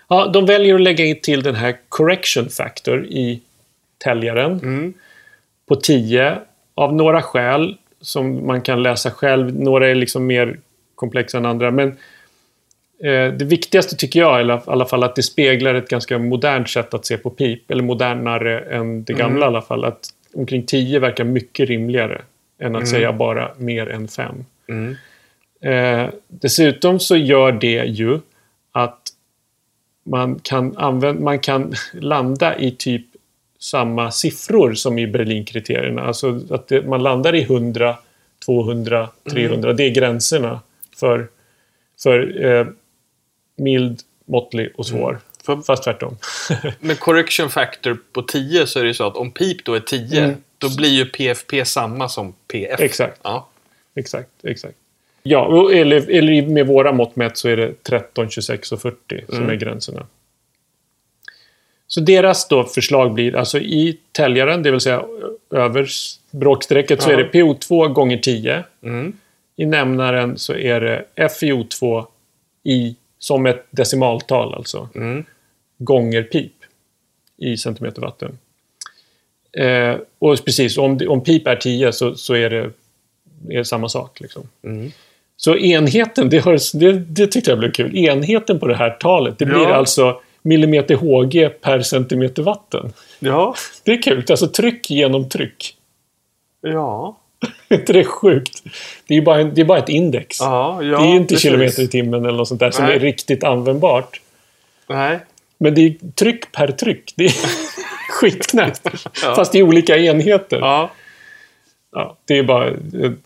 Speaker 2: Ja, de väljer att lägga in till den här correction factor i täljaren
Speaker 1: Mm.
Speaker 2: på 10 av några skäl som man kan läsa själv. Några är liksom mer komplexa än andra. Men eh, det viktigaste tycker jag alla, i alla fall att det speglar ett ganska modernt sätt att se på pip. Eller modernare än det gamla
Speaker 1: Mm.
Speaker 2: i alla fall. Att omkring 10 verkar mycket rimligare än att säga bara mer än 5.
Speaker 1: Mm.
Speaker 2: Eh, dessutom så gör det ju att man kan, använda, man kan landa i typ samma siffror som i Berlinkriterierna. Alltså att det, man landar i 100, 200, 300. Det är gränserna för, för eh, mild, måttlig och svår. Fast tvärtom.
Speaker 1: Med correction factor på 10 så är det så att om pip då är 10
Speaker 2: Mm.
Speaker 1: då blir ju PFP samma som PF.
Speaker 2: Exakt.
Speaker 1: Ja.
Speaker 2: exakt, exakt. Ja, eller, eller med våra mått mätt så är det 13, 26 och 40 som är gränserna. Så deras då förslag blir alltså i täljaren, det vill säga över bråkstrecket, så
Speaker 1: Ja.
Speaker 2: är det PO2 gånger 10.
Speaker 1: Mm.
Speaker 2: I nämnaren så är det FiO2 i, som ett decimaltal alltså,
Speaker 1: Mm.
Speaker 2: Gånger pip i centimeter vatten. Eh, och precis, om, om pip är 10 så, så är det är det samma sak. Liksom.
Speaker 1: Mm.
Speaker 2: Så enheten, det, har, det, det tyckte jag blev kul. Enheten på det här talet, det blir
Speaker 1: Ja.
Speaker 2: alltså millimeter HG per centimeter vatten.
Speaker 1: Ja.
Speaker 2: Det är kul. Alltså tryck genom tryck.
Speaker 1: Ja.
Speaker 2: Är inte det sjukt? Det är ju bara, en, det är bara ett index.
Speaker 1: Ja, ja.
Speaker 2: det är ju inte
Speaker 1: precis.
Speaker 2: kilometer i timmen eller något sånt där som
Speaker 1: Nej.
Speaker 2: är riktigt användbart.
Speaker 1: Nej.
Speaker 2: Men det är tryck per tryck. Det är skitknäppt.
Speaker 1: Ja.
Speaker 2: Fast i olika enheter. Ja.
Speaker 1: Ja.
Speaker 2: det är bara en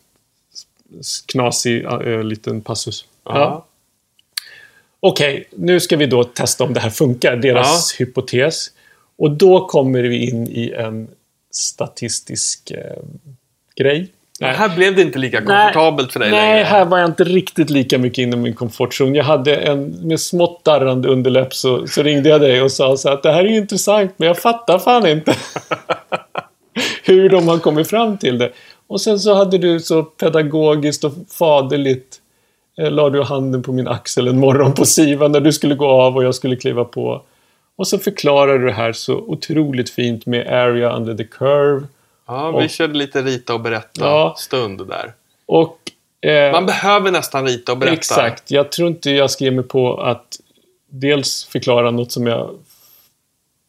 Speaker 2: knasig äh, liten passus. Ja.
Speaker 1: Ja.
Speaker 2: Okej, nu ska vi då testa om det här funkar. Deras hypotes. Och då kommer vi in i en statistisk eh, grej.
Speaker 1: Men här blev det inte lika komfortabelt för dig
Speaker 2: Nej,
Speaker 1: längre.
Speaker 2: här var jag inte riktigt lika mycket inom min komfortzon. Jag hade en, med smått darrande underläpp så, så ringde jag dig och sa så att det här är ju intressant, men jag fattar fan inte hur de har kommit fram till det. Och sen så hade du så pedagogiskt och faderligt eh, la du handen på min axel en morgon på Siva när du skulle gå av och jag skulle kliva på. Och så förklarar du det här så otroligt fint med area under the curve.
Speaker 1: Ja, vi
Speaker 2: Och-
Speaker 1: körde lite rita och berätta
Speaker 2: Ja.
Speaker 1: stund där.
Speaker 2: Och eh,
Speaker 1: Man behöver nästan rita och berätta.
Speaker 2: Exakt. Jag tror inte jag ge mig på att dels förklara något som jag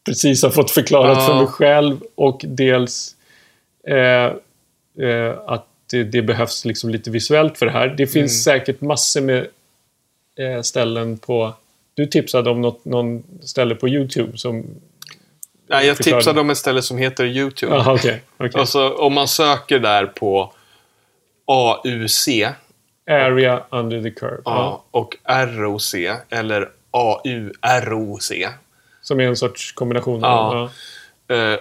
Speaker 2: precis har fått förklarat
Speaker 1: Ja.
Speaker 2: för mig själv och dels eh, eh, att det, det behövs liksom lite visuellt för det här. Det finns
Speaker 1: Mm.
Speaker 2: säkert massor med eh, ställen på... Du tipsade om något, någon ställe på YouTube som...
Speaker 1: Nej, jag
Speaker 2: Förklara.
Speaker 1: tipsade om ett ställe som heter YouTube.
Speaker 2: Jaha, okej. okej.
Speaker 1: Alltså, om man söker där på AUC
Speaker 2: Area under the curve. Ja.
Speaker 1: och ROC, eller AUROC,
Speaker 2: Som är en sorts kombination.
Speaker 1: Ja.
Speaker 2: av- ja.
Speaker 1: eh,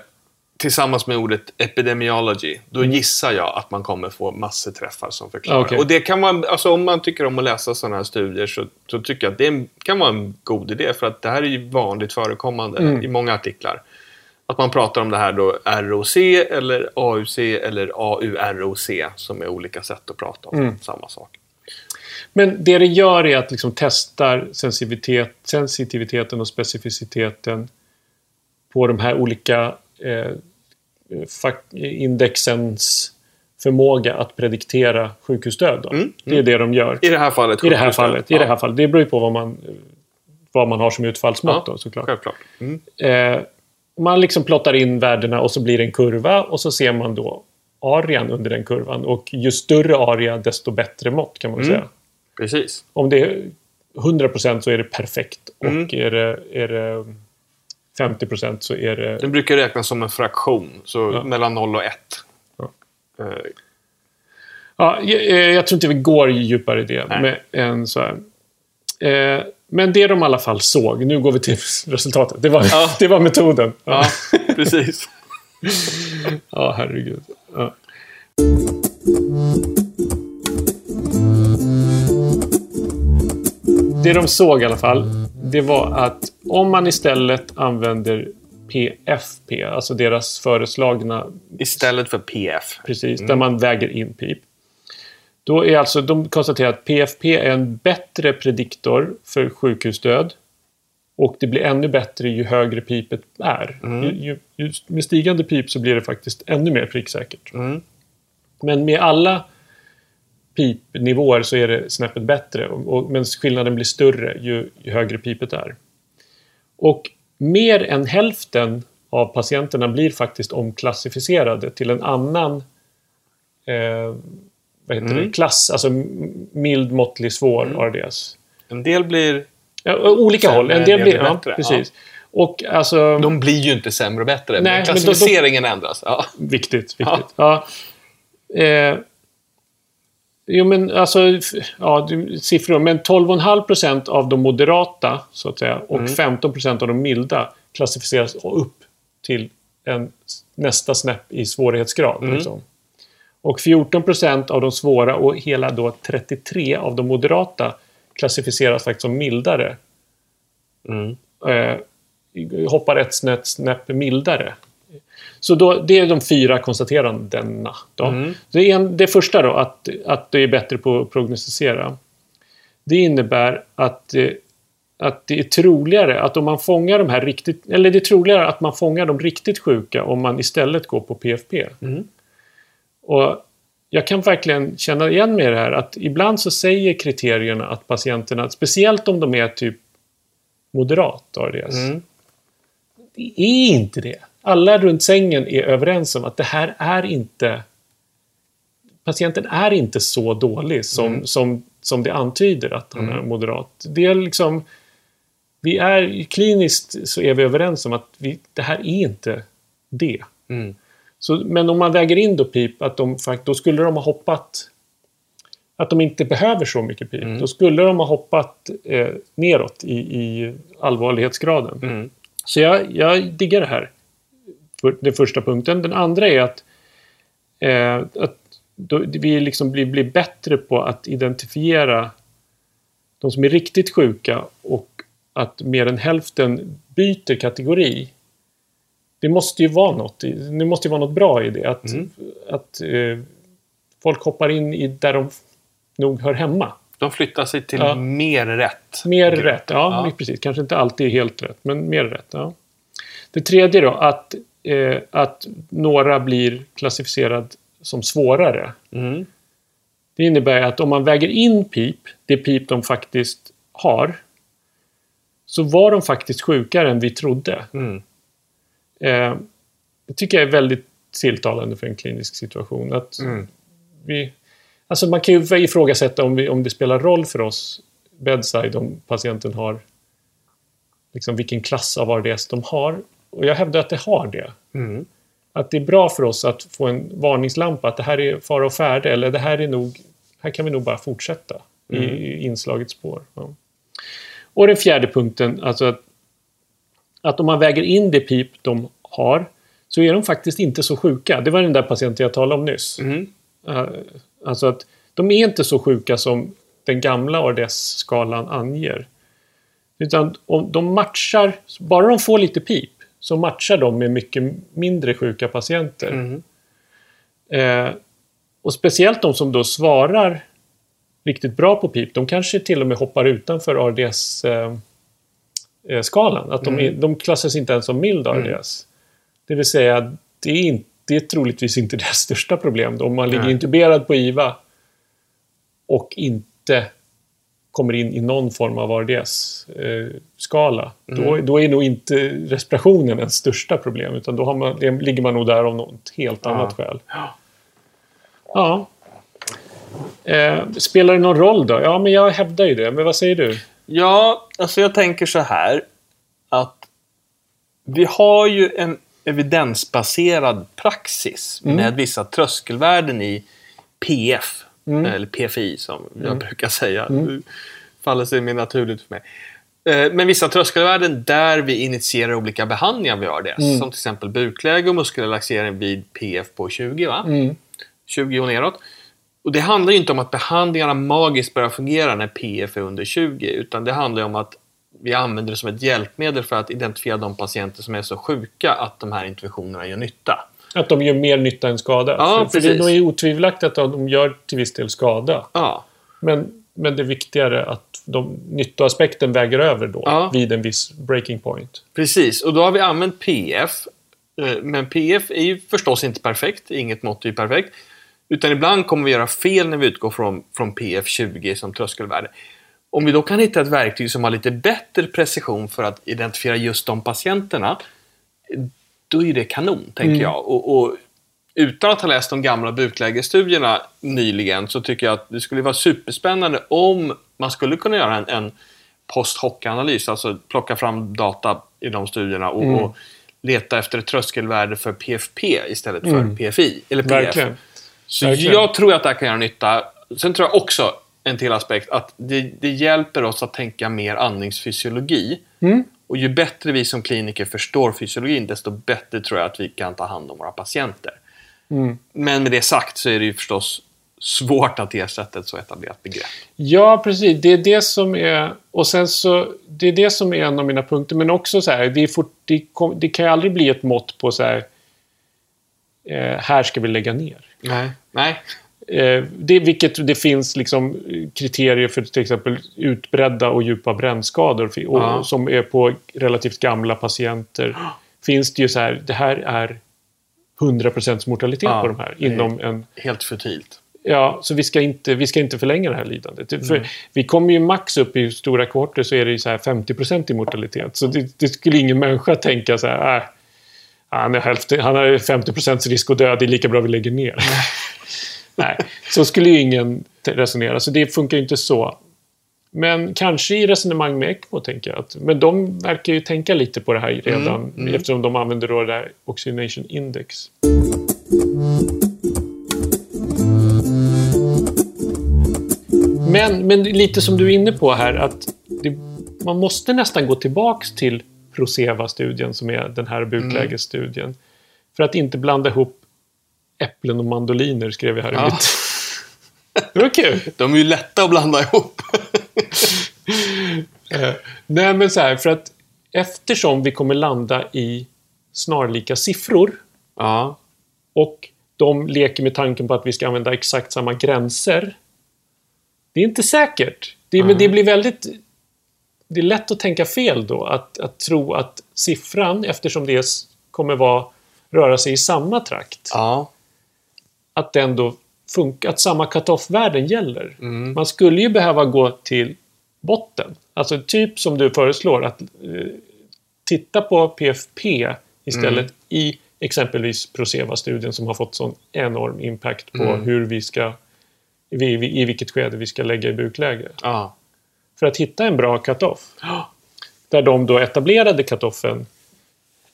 Speaker 1: tillsammans med ordet epidemiology, då
Speaker 2: Mm.
Speaker 1: gissar jag att man kommer få massor träffar som förklarar.
Speaker 2: Okej.
Speaker 1: Och det kan man, alltså om man tycker om att läsa sådana här studier så, så tycker jag att det kan vara en god idé. För att det här är ju vanligt förekommande
Speaker 2: Mm.
Speaker 1: i många artiklar. Att man pratar om det här då ROC eller AUC eller AUROC som är olika sätt att prata om
Speaker 2: Mm.
Speaker 1: samma sak.
Speaker 2: Men det det gör är att liksom testar sensitivitet, sensitiviteten och specificiteten på de här olika eh, indexens förmåga att prediktera sjukhusdöd. Då.
Speaker 1: Mm,
Speaker 2: Det är det de gör.
Speaker 1: I det här fallet
Speaker 2: I det här fallet. I det här fallet. Det beror ju på vad man, vad man har som utfallsmått
Speaker 1: Ja,
Speaker 2: då, såklart.
Speaker 1: Självklart. Mm.
Speaker 2: Eh, man liksom plottar in värdena och så blir det en kurva och så ser man då arean under den kurvan. Och ju större area desto bättre mått kan man
Speaker 1: Mm.
Speaker 2: säga.
Speaker 1: Precis.
Speaker 2: Om det är 100% så är det perfekt. Och
Speaker 1: Mm.
Speaker 2: är, det, är det 50% så är det...
Speaker 1: Det brukar räknas som en fraktion, så
Speaker 2: Ja.
Speaker 1: mellan 0 och 1.
Speaker 2: Ja.
Speaker 1: Eh,
Speaker 2: Ja, jag, eh, jag tror inte vi går djupare i det.
Speaker 1: Nej.
Speaker 2: Med en så här. Eh, men det de i alla fall såg, nu går vi till resultatet. Det var,
Speaker 1: Ja.
Speaker 2: det var metoden.
Speaker 1: ja, precis.
Speaker 2: Ja, herregud. Ja. Det de såg i alla fall, det var att om man istället använder PFP, alltså deras föreslagna
Speaker 1: Istället för PF.
Speaker 2: precis, där man väger in pip. Då är alltså, de konstaterar att PFP är en bättre prediktor för sjukhusdöd. Och det blir ännu bättre ju högre pipet är. Ju, ju, ju, med stigande pip så blir det faktiskt ännu mer pricksäkert.
Speaker 1: Mm.
Speaker 2: Men med alla pipnivåer så är det snäppet bättre. Och, och, men skillnaden blir större ju, ju högre pipet är. Och mer än hälften av patienterna blir faktiskt omklassificerade till en annan eh, vad heter det? klass, alltså mild, måttlig, svår RDS.
Speaker 1: En del blir...
Speaker 2: Ja, olika
Speaker 1: Sämre,
Speaker 2: håll. En del
Speaker 1: en
Speaker 2: blir...
Speaker 1: del
Speaker 2: Ja,
Speaker 1: bättre,
Speaker 2: precis. Och alltså...
Speaker 1: De blir ju inte sämre och bättre,
Speaker 2: Nej,
Speaker 1: men
Speaker 2: men då- då-
Speaker 1: klassificeringen ändras. Ja.
Speaker 2: Viktigt, viktigt. Ja. Eh, jo, men alltså, ja, siffror. Men 12,5 procent av de moderata, så att säga, och 15 procent av de milda klassificeras upp till en nästa snäpp i svårighetsgrad. Liksom. Och 14 procent av de svåra och hela då 33 av de moderata klassificeras faktiskt som mildare.
Speaker 1: Mm.
Speaker 2: Eh, hoppar ett snett snäpp mildare. Så då, det är de fyra konstaterandena. Då.
Speaker 1: Mm.
Speaker 2: Det, en, det första då, att, att det är bättre på att prognostisera. Det innebär att, eh, att det är troligare att om man fångar de här riktigt... Eller det är troligare att man fångar de riktigt sjuka om man istället går på PFP.
Speaker 1: Mm.
Speaker 2: Och jag kan verkligen känna igen mig i det här att ibland så säger kriterierna att patienterna, speciellt om de är typ moderat ARDS,
Speaker 1: Mm.
Speaker 2: det är inte det. Alla runt sängen är överens om att det här är inte... Patienten är inte så dålig som, som, som det antyder att han är moderat. Det är liksom... Vi är kliniskt så är vi överens om att vi, det här är inte det.
Speaker 1: Mm.
Speaker 2: Så, men om man väger in då pip, att de, då skulle de ha hoppat... Att de inte behöver så mycket pip. Då skulle de ha hoppat eh, neråt i, i allvarlighetsgraden.
Speaker 1: Mm.
Speaker 2: Så jag, jag diggar det här. För, den första punkten. Den andra är att, eh, att då, vi liksom blir, blir bättre på att identifiera de som är riktigt sjuka och att mer än hälften byter kategori. Det måste ju vara något, det måste ju vara något bra i det. Att, att eh, folk hoppar in i där de nog hör hemma.
Speaker 1: De flyttar sig till
Speaker 2: Ja.
Speaker 1: mer rätt.
Speaker 2: Mer
Speaker 1: grupp.
Speaker 2: rätt, ja,
Speaker 1: Ja.
Speaker 2: precis. Kanske inte alltid helt rätt, men mer rätt. Ja. Det tredje då, att, eh, att några blir klassificerad som svårare.
Speaker 1: Mm.
Speaker 2: Det innebär att om man väger in pip, det pip de faktiskt har, så var de faktiskt sjukare än vi trodde.
Speaker 1: Mm.
Speaker 2: Eh, det tycker jag är väldigt tilltalande för en klinisk situation. Att
Speaker 1: Mm.
Speaker 2: vi, alltså man kan ju ifrågasätta om, vi, om det spelar roll för oss bedside om patienten har liksom vilken klass av ARDS de har. Och jag hävdar att det har det.
Speaker 1: Mm.
Speaker 2: Att det är bra för oss att få en varningslampa att det här är fara och färde eller det här är nog, här kan vi nog bara fortsätta i, i inslagets spår. Ja. Och den fjärde punkten, alltså att, att om man väger in det pip de har så är de faktiskt inte så sjuka. Det var den där patienten jag talade om nyss.
Speaker 1: Mm.
Speaker 2: Eh, Alltså att de är inte så sjuka som den gamla ARDS-skalan anger. Utan om de matchar, bara de får lite pip, så matchar de med mycket mindre sjuka patienter.
Speaker 1: Mm.
Speaker 2: Eh, och speciellt de som då svarar riktigt bra på pip, de kanske till och med hoppar utanför ARDS-skalan. att de, är, de klassas inte ens som mild ARDS. Det vill säga, det är, inte, det är troligtvis inte deras största problem. Då, om man ligger
Speaker 1: Nej.
Speaker 2: intuberad på IVA och inte kommer in i någon form av ARDS-skala. Då, då är nog inte respirationen ens största problem, utan då man, ligger man nog där av något helt annat skäl.
Speaker 1: Ja.
Speaker 2: Ja. Eh, spelar det någon roll då? Ja, men jag hävdar ju det. Men vad säger du?
Speaker 1: Ja, alltså jag tänker så här. Att vi har ju en evidensbaserad praxis
Speaker 2: Mm.
Speaker 1: med vissa tröskelvärden i PF. Eller PFI som jag
Speaker 2: Mm.
Speaker 1: brukar säga. Det faller sig mer naturligt för mig. Eh, Men vissa tröskelvärden där vi initierar olika behandlingar vi gör det.
Speaker 2: Mm.
Speaker 1: Som till exempel bukläge och muskelrelaxering vid PF på 20. Va? 20 och neråt. Och det handlar inte om att behandlingarna magiskt börjar fungera när PF är under 20 utan det handlar om att vi använder det som ett hjälpmedel för att identifiera de patienter som är så sjuka att de här interventionerna gör nytta.
Speaker 2: Att de gör mer nytta än skada.
Speaker 1: Ja,
Speaker 2: för, för det är
Speaker 1: precis.
Speaker 2: otvivelaktigt att de gör till viss del skada.
Speaker 1: Ja,
Speaker 2: Men, men det är viktigare att de, nyttoaspekten väger över då
Speaker 1: Ja.
Speaker 2: vid en viss breaking point.
Speaker 1: precis. Och då har vi använt PF. Eh, Men PF är ju förstås inte perfekt. Inget mått är ju perfekt. Utan ibland kommer vi göra fel när vi utgår från, från PF20 som tröskelvärde. Om vi då kan hitta ett verktyg som har lite bättre precision för att identifiera just de patienterna, då är det kanon, tänker jag. Och, och utan att ha läst de gamla buklägesstudierna nyligen så tycker jag att det skulle vara superspännande om man skulle kunna göra en, en post hoc-analys, alltså plocka fram data i de studierna och, och leta efter ett tröskelvärde för PFP istället för PFI, eller PF.
Speaker 2: Verkligen.
Speaker 1: Så
Speaker 2: Verkligen.
Speaker 1: jag tror att det här kan göra nytta. Sen tror jag också, en till aspekt, att det, det hjälper oss att tänka mer andningsfysiologi.
Speaker 2: Mm.
Speaker 1: Och ju bättre vi som kliniker förstår fysiologin, desto bättre tror jag att vi kan ta hand om våra patienter.
Speaker 2: Mm.
Speaker 1: Men med det sagt så är det ju förstås svårt att ersätta ett så etablerat begrepp.
Speaker 2: Ja, precis. Det är det som är... Och sen så... Det är det som är en av mina punkter. Men också så här, det, fort, det, kom, det kan ju aldrig bli ett mått på så här... Eh, här ska vi lägga ner.
Speaker 1: Nej. Nej.
Speaker 2: Eh, det, vilket det finns liksom eh, kriterier för till exempel utbredda och djupa brännskador och,
Speaker 1: Ja.
Speaker 2: som är på relativt gamla patienter. Finns det ju så här, det här är 100% mortalitet
Speaker 1: Ja,
Speaker 2: på de här inom en
Speaker 1: Helt futilt.
Speaker 2: Ja, så vi ska inte, vi ska inte förlänga det här lidandet.
Speaker 1: Mm.
Speaker 2: För vi kommer ju max upp i stora kohorter så är det ju så här 50% i mortalitet. Så det, det skulle ingen människa tänka så här, äh, han, är hälften, han har 50% risk att dö, det är lika bra vi lägger ner. Nej, så skulle ju ingen resonera, så det funkar ju inte så. Men kanske i resonemang med ECMO, tänker jag. Att, men de verkar ju tänka lite på det här redan,
Speaker 1: mm.
Speaker 2: eftersom de använder då det här Oxygenation Index. Men, men lite som du är inne på här, att det, man måste nästan gå tillbaks till Proseva-studien som är den här buklägesstudien. För att inte blanda ihop äpplen och mandoliner, skrev jag här i
Speaker 1: Ja.
Speaker 2: mitt. Det var kul!
Speaker 1: De är ju lätta att blanda ihop.
Speaker 2: Eh, nej, men så här, för att eftersom vi kommer landa i snarlika siffror
Speaker 1: ja.
Speaker 2: och de leker med tanken på att vi ska använda exakt samma gränser. Det är inte säkert. Det, men det blir väldigt... Det är lätt att tänka fel då. Att, att tro att siffran, eftersom det kommer vara, röra sig i samma trakt,
Speaker 1: Ja.
Speaker 2: att den då funkar, att samma cut-off-värden gäller.
Speaker 1: Mm.
Speaker 2: Man skulle ju behöva gå till botten. Alltså typ som du föreslår, att eh, titta på PFP istället
Speaker 1: Mm.
Speaker 2: i exempelvis Proseva-studien som har fått sån enorm impact på
Speaker 1: Mm.
Speaker 2: hur vi ska i, i, i vilket skede vi ska lägga i bukläge.
Speaker 1: Ja.
Speaker 2: För att hitta en bra cut-off. Där de då etablerade cut-offen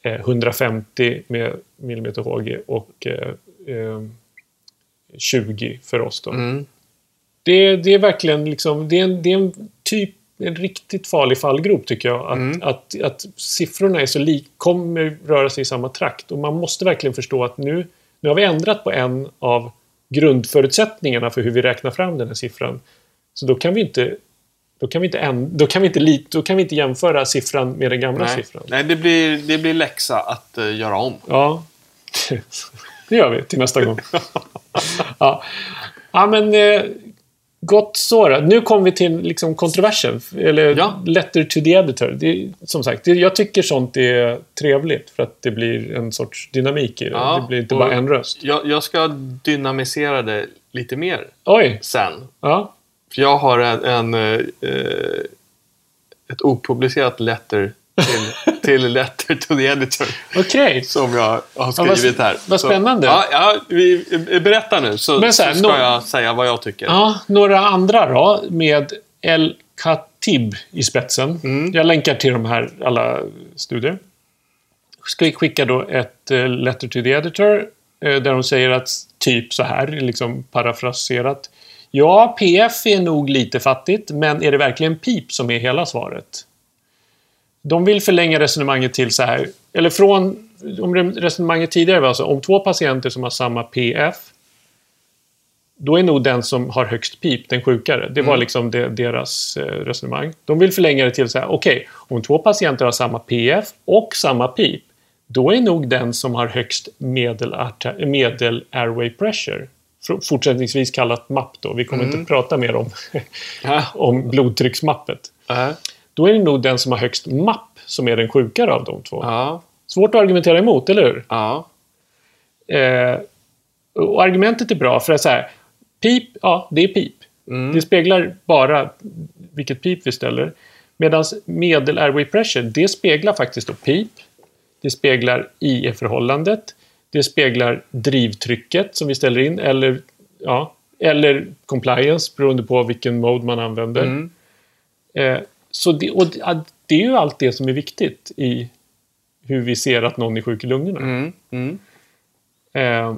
Speaker 2: eh, 150 med millimeter HG och eh, eh, 20 för oss då.
Speaker 1: Mm.
Speaker 2: Det, det är verkligen liksom, det är en, det är en typ, en riktigt farlig fallgrop tycker jag. Att,
Speaker 1: Mm.
Speaker 2: att, att siffrorna är så lik, kommer röra sig i samma trakt. Och man måste verkligen förstå att nu, nu har vi ändrat på en av grundförutsättningarna för hur vi räknar fram den här siffran. Så då kan vi inte då kan vi inte, änd- då kan vi inte, då kan vi inte jämföra siffran med den gamla
Speaker 1: Nej,
Speaker 2: siffran.
Speaker 1: Nej det, blir, det blir läxa att eh, göra om.
Speaker 2: Ja, det gör vi till nästa gång. ja. ja, men eh, gott så då. Nu kommer vi till liksom kontroversen. Eller
Speaker 1: Ja.
Speaker 2: letter to the editor. Det, som sagt, det, jag tycker sånt är trevligt för att det blir en sorts dynamik i det.
Speaker 1: Ja,
Speaker 2: det blir inte bara en röst.
Speaker 1: Jag, jag ska dynamisera det lite mer
Speaker 2: Oj!
Speaker 1: sen.
Speaker 2: Ja.
Speaker 1: För jag har en, en, eh, ett opublicerat letter till, till letter to the editor.
Speaker 2: Okej.
Speaker 1: Som jag har
Speaker 2: vad-
Speaker 1: skrivit här.
Speaker 2: vad
Speaker 1: Så-
Speaker 2: spännande.
Speaker 1: Ja, ja, vi, berätta nu så,
Speaker 2: Men så här,
Speaker 1: så ska
Speaker 2: nå-
Speaker 1: jag säga vad jag tycker.
Speaker 2: Ja, några andra då med El Khatib i spetsen.
Speaker 1: Mm.
Speaker 2: Jag länkar till de här alla studier. Ska vi skicka då ett eh, letter to the editor eh, där de säger att typ så här, liksom parafraserat. Ja, PF är nog lite fattigt, men är det verkligen PIP som är hela svaret? De vill förlänga resonemanget till så här, eller från, om resonemanget tidigare var så, om två patienter som har samma PF då är nog den som har högst pip den sjukare. Det var
Speaker 1: Mm.
Speaker 2: liksom det, deras eh, resonemang. De vill förlänga det till så här, okej, om två patienter har samma PF och samma pip, då är nog den som har högst medel, medel airway pressure, fortsättningsvis kallat MAP då, vi kommer
Speaker 1: Mm.
Speaker 2: inte prata mer om, om blodtrycksmappet.
Speaker 1: Äh.
Speaker 2: Då är det nog den som har högst MAP som är den sjukare av de två.
Speaker 1: Ja.
Speaker 2: Svårt att argumentera emot, eller hur?
Speaker 1: Ja.
Speaker 2: Eh, och argumentet är bra för att så här, pip, ja, det är pip.
Speaker 1: Mm.
Speaker 2: Det speglar bara vilket pip vi ställer. Medan medel airway pressure, det speglar faktiskt då pip. Det speglar IE-förhållandet. Det speglar drivtrycket som vi ställer in eller, ja, eller compliance beroende på vilken mode man använder.
Speaker 1: Mm.
Speaker 2: Eh, så det, och det, är ju allt det som är viktigt i hur vi ser att någon är sjuk i lungorna.
Speaker 1: Mm. Mm.
Speaker 2: Eh,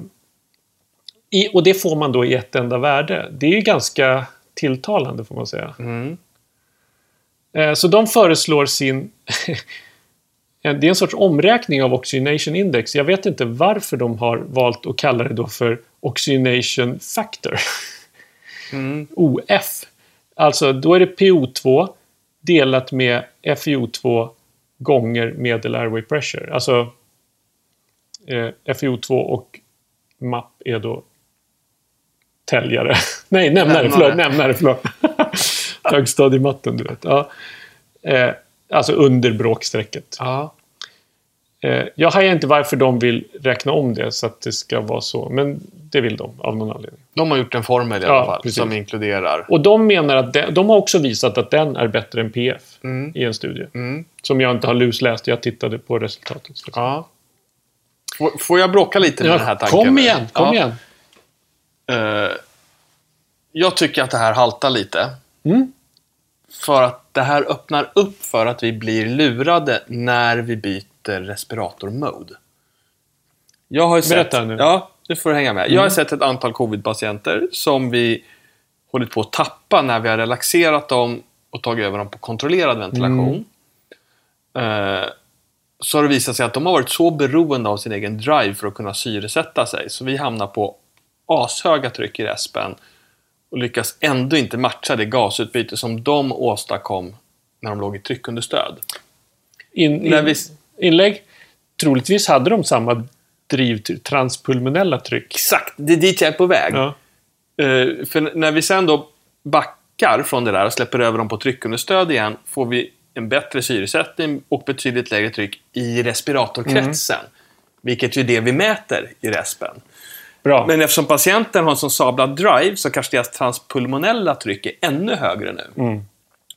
Speaker 2: i, och det får man då i ett enda värde. Det är ju ganska tilltalande får man säga.
Speaker 1: Mm.
Speaker 2: Eh, så de föreslår sin... det är en sorts omräkning av Oxygenation Index. Jag vet inte varför de har valt att kalla det då för Oxygenation Factor.
Speaker 1: Mm.
Speaker 2: OF. Alltså, då är det PO2 delat med FiO2 gånger medel airway pressure. Alltså, eh, FiO2 och MAP är då täljare. Nej, nämnare.
Speaker 1: Nämnare.
Speaker 2: Förlåt, nämnare. Förlåt. Högstadiematten, du vet. Ja. Eh, alltså under bråkstrecket.
Speaker 1: Ja.
Speaker 2: Eh, jag hajar inte varför de vill räkna om det så att det ska vara så. Men det vill de av någon anledning.
Speaker 1: De har gjort en formel i
Speaker 2: Ja,
Speaker 1: alla fall
Speaker 2: precis.
Speaker 1: som inkluderar...
Speaker 2: Och de menar att de, de har också visat att den är bättre än PF
Speaker 1: Mm.
Speaker 2: i en studie.
Speaker 1: Mm.
Speaker 2: Som jag inte har lusläst, jag tittade på resultatet.
Speaker 1: Ja. Får, jag bråka lite med den här tanken?
Speaker 2: kom igen, kom
Speaker 1: Ja.
Speaker 2: igen.
Speaker 1: Eh, jag tycker att det här haltar lite.
Speaker 2: Mm.
Speaker 1: För att det här öppnar upp för att vi blir lurade när vi byter respirator-mode. Jag har ju sett,
Speaker 2: Berätta nu. Mm.
Speaker 1: Ja, nu får du hänga med. Jag har sett ett antal covid-patienter som vi hållit på att tappa när vi har relaxerat dem och tagit över dem på kontrollerad ventilation.
Speaker 2: Mm.
Speaker 1: Eh, så har det visat sig att de har varit så beroende av sin egen drive för att kunna syresätta sig. Så vi hamnar på ashöga tryck i respen och lyckas ändå inte matcha det gasutbyte som de åstadkom när de låg i tryckunderstöd.
Speaker 2: In,
Speaker 1: När
Speaker 2: in,
Speaker 1: vi-
Speaker 2: Inlägg. Troligtvis hade de samma driv, transpulmonella tryck.
Speaker 1: Exakt, det är dit jag är på väg.
Speaker 2: Ja.
Speaker 1: Eh, för när vi sen då backar från det där och släpper över dem på tryckunderstöd igen får vi en bättre syresättning och betydligt lägre tryck i respiratorkretsen. Vilket ju är det vi mäter i respen.
Speaker 2: Bra.
Speaker 1: Men eftersom patienten har en sån sablad drive så kanske deras transpulmonella tryck är ännu högre nu.
Speaker 2: Mm.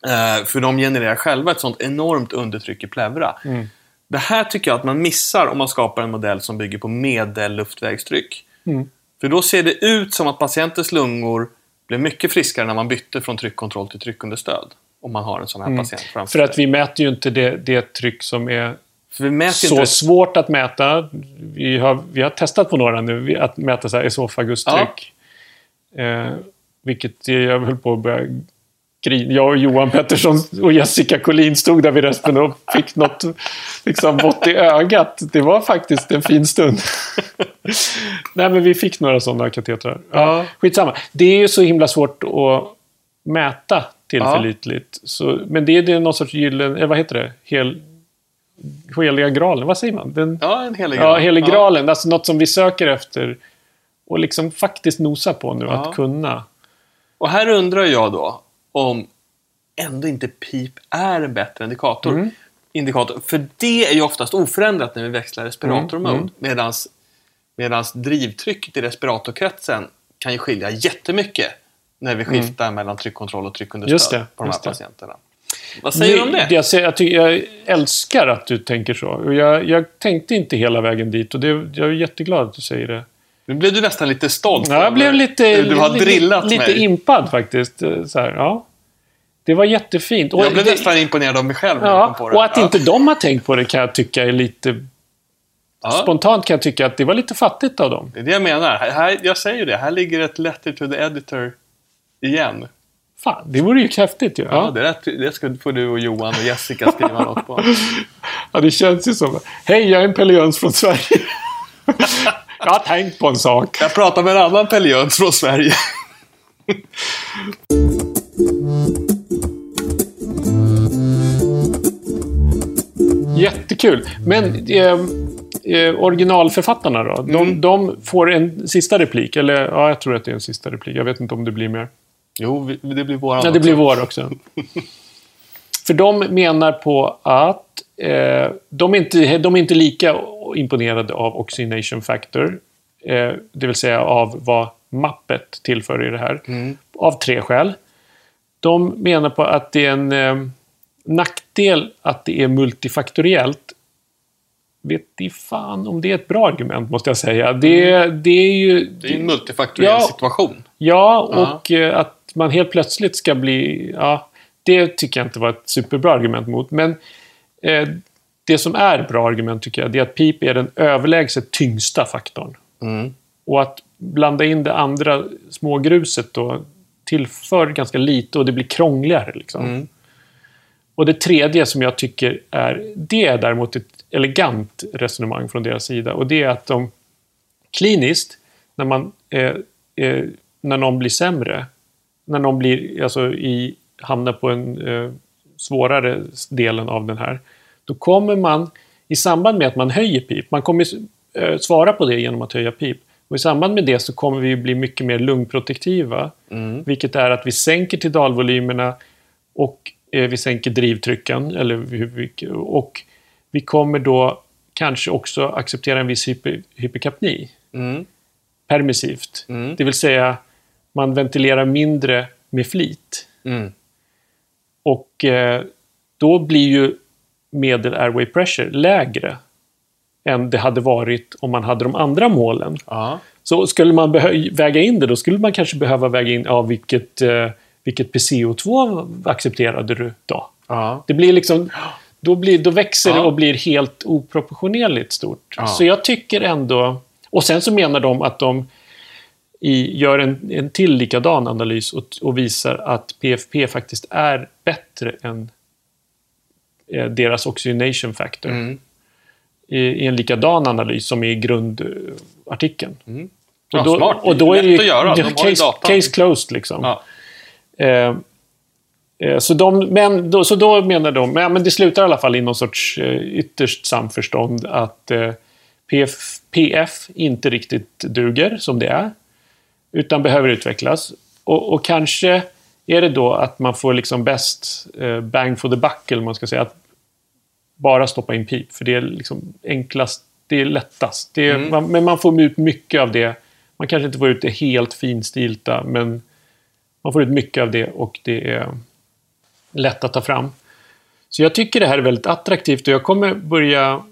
Speaker 1: Eh, för de genererar själva ett sånt enormt undertryck i pleura.
Speaker 2: Mm.
Speaker 1: Det här tycker jag att man missar om man skapar en modell som bygger på medelluftvägstryck.
Speaker 2: Mm.
Speaker 1: För då ser det ut som att patientens lungor blev mycket friskare när man bytte från tryckkontroll till tryckunderstöd. Om man har en sån här patient framför
Speaker 2: Mm. För att
Speaker 1: sig.
Speaker 2: vi mäter ju inte det, det tryck som är så
Speaker 1: inte...
Speaker 2: svårt att mäta. Vi har, vi har testat på några nu, att mäta så här esofagustryck. Eh, vilket jag höll på att börja grina. Jag och Johan Pettersson och Jessica Collin stod där vid resten och fick något liksom, bort i ögat. Det var faktiskt en fin stund. Nej, men vi fick några sådana katetrar.
Speaker 1: Ja.
Speaker 2: Skitsamma. Det är ju så himla svårt att mäta tillförlitligt. Så, men det är, det är någon sorts gyllene, eller vad heter det? Hel, heliga graalen, vad säger man? Den,
Speaker 1: Ja, en helig
Speaker 2: Ja,
Speaker 1: graal.
Speaker 2: helig graalen. Alltså något som vi söker efter och liksom faktiskt nosa på nu,
Speaker 1: Ja.
Speaker 2: att kunna.
Speaker 1: Och här undrar jag då om ändå inte PIP är en bättre indikator.
Speaker 2: Mm.
Speaker 1: indikator. För det är ju oftast oförändrat när vi växlar respiratormode.
Speaker 2: Mm,
Speaker 1: Medans, medans drivtrycket i respiratorkretsen kan ju skilja jättemycket när vi skiftar mellan tryckkontroll och tryckunderstöd
Speaker 2: Mm. Det,
Speaker 1: på de här
Speaker 2: just det.
Speaker 1: Vad säger du om det?
Speaker 2: Jag, säger, jag, tycker, jag älskar att du tänker så. Och jag, jag tänkte inte hela vägen dit och det, jag är jätteglad att du säger det.
Speaker 1: Nu blev du nästan lite stolt.
Speaker 2: Ja, jag blev lite,
Speaker 1: Du har
Speaker 2: lite,
Speaker 1: drillat
Speaker 2: lite
Speaker 1: mig.
Speaker 2: impad faktiskt. Eh, Så här, ja. Det var jättefint.
Speaker 1: jag blev
Speaker 2: det,
Speaker 1: nästan imponerad av mig själv
Speaker 2: Ja, och att
Speaker 1: Ja.
Speaker 2: inte de har tänkt på det kan jag tycka är lite...
Speaker 1: Ja.
Speaker 2: Spontant kan jag tycka att det var lite fattigt av dem.
Speaker 1: Det är det jag menar. Här, jag säger ju det. Här ligger ett letter to the editor igen.
Speaker 2: Fan, det vore ju häftigt ju.
Speaker 1: Ja,
Speaker 2: Ja.
Speaker 1: det, där, det ska får du och Johan och Jessica skriva något på.
Speaker 2: Ja, det känns ju som... Hej, jag är en Pelle Jöns från Sverige. Jag har tänkt på en sak.
Speaker 1: Jag pratar med en annan Pelle Jöns från Sverige.
Speaker 2: Jättekul. Men eh, eh, originalförfattarna då? De,
Speaker 1: Mm.
Speaker 2: de får en sista replik. Eller ja, jag tror att det är en sista replik. Jag vet inte om det blir mer.
Speaker 1: Jo, det blir våran
Speaker 2: Ja, det blir vår också. För de menar på att eh, de, är inte, de är inte lika imponerade av Oxygenation Factor. Eh, det vill säga av vad mappet tillför i det här. Av tre skäl. De menar på att det är en eh, nackdel att det är multifaktoriellt. Vet i fan om det är ett bra argument, måste jag säga. Det, det är ju...
Speaker 1: Det är en multifaktoriell
Speaker 2: Ja.
Speaker 1: situation.
Speaker 2: Ja, och eh, att man helt plötsligt ska bli... Ja, det tycker jag inte var ett superbra argument mot. Men eh, det som är bra argument tycker jag, det är att PIP är den överlägset tyngsta faktorn.
Speaker 1: Mm.
Speaker 2: Och att blanda in det andra smågruset då tillför ganska lite och det blir krångligare. Liksom.
Speaker 1: Mm.
Speaker 2: Och det tredje som jag tycker är, det är däremot ett elegant resonemang från deras sida. Och det är att de kliniskt, när, man, eh, eh, när någon blir sämre, när någon blir, alltså i, hamnar på en eh, svårare delen av den här, då kommer man i samband med att man höjer pip, man kommer eh, svara på det genom att höja pip. Och i samband med det så kommer vi bli mycket mer lungprotektiva.
Speaker 1: Mm.
Speaker 2: Vilket är att vi sänker tidalvolymerna och eh, vi sänker drivtrycken. Eller, och vi kommer då kanske också acceptera en viss hyper, hyperkapni
Speaker 1: Mm.
Speaker 2: permissivt.
Speaker 1: Mm.
Speaker 2: Det vill säga, man ventilerar mindre med flit.
Speaker 1: Mm.
Speaker 2: Och eh, då blir ju medel airway pressure lägre än det hade varit om man hade de andra målen.
Speaker 1: Ja.
Speaker 2: Så skulle man väga in det, då skulle man kanske behöva väga in ja, vilket, eh, vilket PCO2 accepterade du då?
Speaker 1: Ja.
Speaker 2: Det blir liksom, då, blir, då växer det
Speaker 1: Ja.
Speaker 2: och blir helt oproportionerligt stort. Så jag tycker ändå... Och sen så menar de att de i, gör en, en till likadan analys och, och visar att PFP faktiskt är bättre än eh, deras oxygenation factor.
Speaker 1: Mm.
Speaker 2: I, I en likadan analys som är i grundartikeln.
Speaker 1: Ja,
Speaker 2: och då,
Speaker 1: smart.
Speaker 2: Och då är det
Speaker 1: lätt att göra. De ju
Speaker 2: case, case closed liksom.
Speaker 1: Ja.
Speaker 2: Eh, eh, så, de, men, då, så då menar de, men, men det slutar i alla fall i någon sorts eh, ytterst samförstånd att eh, PF, PF inte riktigt duger som det är. Utan behöver utvecklas. Och, och kanske är det då att man får liksom bäst eh, bang for the buck, eller man ska säga. Att bara stoppa in pip, för det är liksom enklast, det är lättast. Det är,
Speaker 1: Mm.
Speaker 2: man, men man får ut mycket av det. Man kanske inte får ut det helt finstilta, men man får ut mycket av det och det är lätt att ta fram. Så jag tycker det här är väldigt attraktivt och jag kommer börja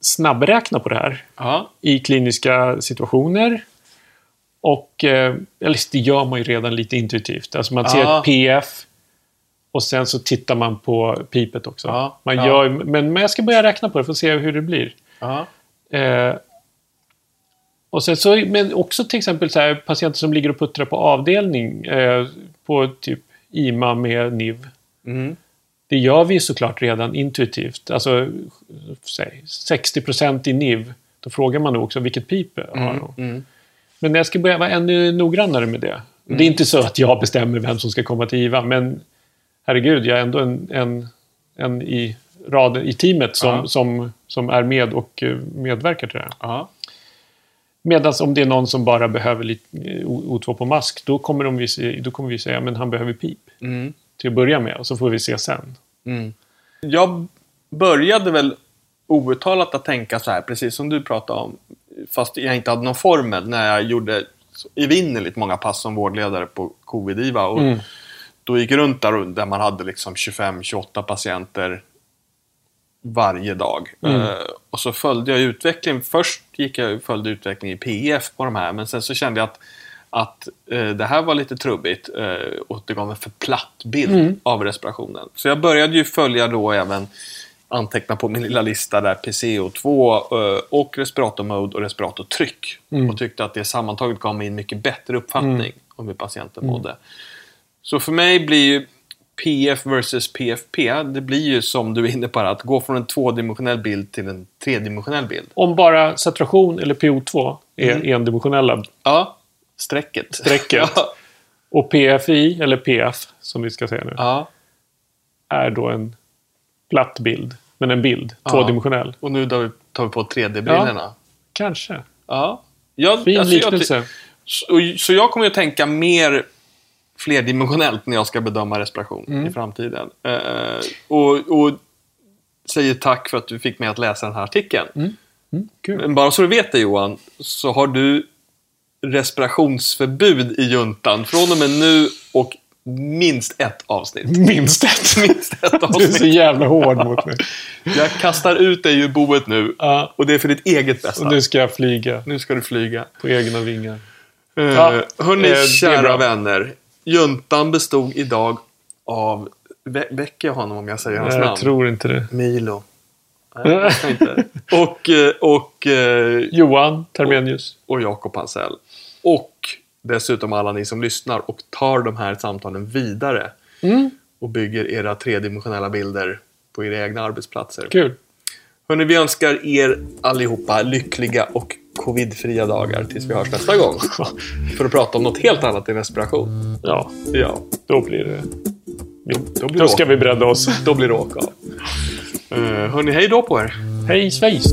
Speaker 2: snabbräkna på det här
Speaker 1: Ja.
Speaker 2: i kliniska situationer. Och, eh, eller det gör man ju redan lite intuitivt. Alltså man ser ett PF och sen så tittar man på pipet också.
Speaker 1: Ja,
Speaker 2: Man
Speaker 1: ja.
Speaker 2: gör, men, men jag ska börja räkna på det för att se hur det blir.
Speaker 1: Ja.
Speaker 2: Eh, och sen så, men också till exempel så här, patienter som ligger och puttrar på avdelning eh, på typ IMA med NIV.
Speaker 1: Mm.
Speaker 2: Det gör vi såklart redan intuitivt. Alltså, säg 60% i NIV. Då frågar man nog också vilket pip har de?
Speaker 1: Mm.
Speaker 2: Men jag ska börja vara ännu noggrannare med det. Det är inte så att jag bestämmer vem som ska komma till IVA, men herregud, jag är ändå en, en, en i raden, i teamet som,
Speaker 1: Ja.
Speaker 2: som, som är med och eh, medverkar till det här.
Speaker 1: Ja.
Speaker 2: Medan om det är någon som bara behöver lite eh, O- O2 på mask, då kommer, de vi, då kommer vi säga men han behöver pip
Speaker 1: Mm.
Speaker 2: till att börja med och så får vi se sen.
Speaker 1: Mm. Jag började väl outtalat att tänka så här, precis som du pratade om, fast jag inte hade någon formel när jag gjorde evinnerligt många pass som vårdledare på covid-IVA. Och
Speaker 2: Mm.
Speaker 1: Då gick runt där, där man hade liksom 25-28 patienter varje dag.
Speaker 2: Mm.
Speaker 1: Eh, och så följde jag utvecklingen. Först gick jag följde utvecklingen i PF på de här, men sen så kände jag att, att eh, det här var lite trubbigt eh, och det gav en för platt bild
Speaker 2: Mm.
Speaker 1: av respirationen. Så jag började ju följa då även anteckna på min lilla lista där PCO2 eh, och respiratormode och respiratortryck.
Speaker 2: Mm.
Speaker 1: Och tyckte att det sammantaget gav mig en mycket bättre uppfattning om hur patienten mådde. Så för mig blir ju PF versus PFP, det blir ju som du är inne på, här, att gå från en tvådimensionell bild till en tredimensionell bild.
Speaker 2: Om bara saturation eller PO2 är
Speaker 1: Mm.
Speaker 2: endimensionella
Speaker 1: Ja, strecket.
Speaker 2: Strecket.
Speaker 1: ja.
Speaker 2: och PFI, eller PF som vi ska säga nu,
Speaker 1: ja.
Speaker 2: är då en platt bild. Men en bild,
Speaker 1: Ja.
Speaker 2: tvådimensionell.
Speaker 1: Och nu tar vi, tar vi på 3D-brillorna.
Speaker 2: Kanske.
Speaker 1: Ja. Jag,
Speaker 2: Fin
Speaker 1: alltså, jag-
Speaker 2: liknelse.
Speaker 1: Så, så jag kommer att tänka mer flerdimensionellt när jag ska bedöma respiration
Speaker 2: Mm.
Speaker 1: i framtiden. Eh, och, och säger tack för att du fick mig att läsa den här artikeln.
Speaker 2: Mm, kul.
Speaker 1: Men bara så du vet det Johan, så har du respirationsförbud i juntan från och med nu och minst ett avsnitt.
Speaker 2: Minst ett.
Speaker 1: Minst ett
Speaker 2: Du är så
Speaker 1: avsnitt.
Speaker 2: jävla hård mot mig.
Speaker 1: Jag kastar ut dig ur boet nu.
Speaker 2: Ja,
Speaker 1: Och det är för ditt eget bästa.
Speaker 2: och nu ska jag flyga
Speaker 1: Nu ska du flyga.
Speaker 2: på egna vingar.
Speaker 1: Uh,
Speaker 2: Ja,
Speaker 1: hörni,
Speaker 2: eh,
Speaker 1: kära vänner. Juntan bestod idag av... Vä väcker jag honom om jag säger hans
Speaker 2: Nej,
Speaker 1: namn?
Speaker 2: jag tror inte det.
Speaker 1: Milo. Nej, inte. Och, eh, och, eh,
Speaker 2: Johan Termenius.
Speaker 1: och Jakob Hansell. Och dessutom alla ni som lyssnar och tar de här samtalen vidare.
Speaker 2: Mm.
Speaker 1: Och bygger era tredimensionella bilder på era egna arbetsplatser.
Speaker 2: Kul.
Speaker 1: Hörni, vi önskar er allihopa lyckliga och covidfria dagar tills vi hörs nästa gång. För att prata om något helt annat än respiration.
Speaker 2: Ja,
Speaker 1: Ja,
Speaker 2: då blir det...
Speaker 1: då blir
Speaker 2: Då ska vi bredda oss.
Speaker 1: Då blir det åka av. Uh, hörni, hej då på er.
Speaker 2: Hej svejs!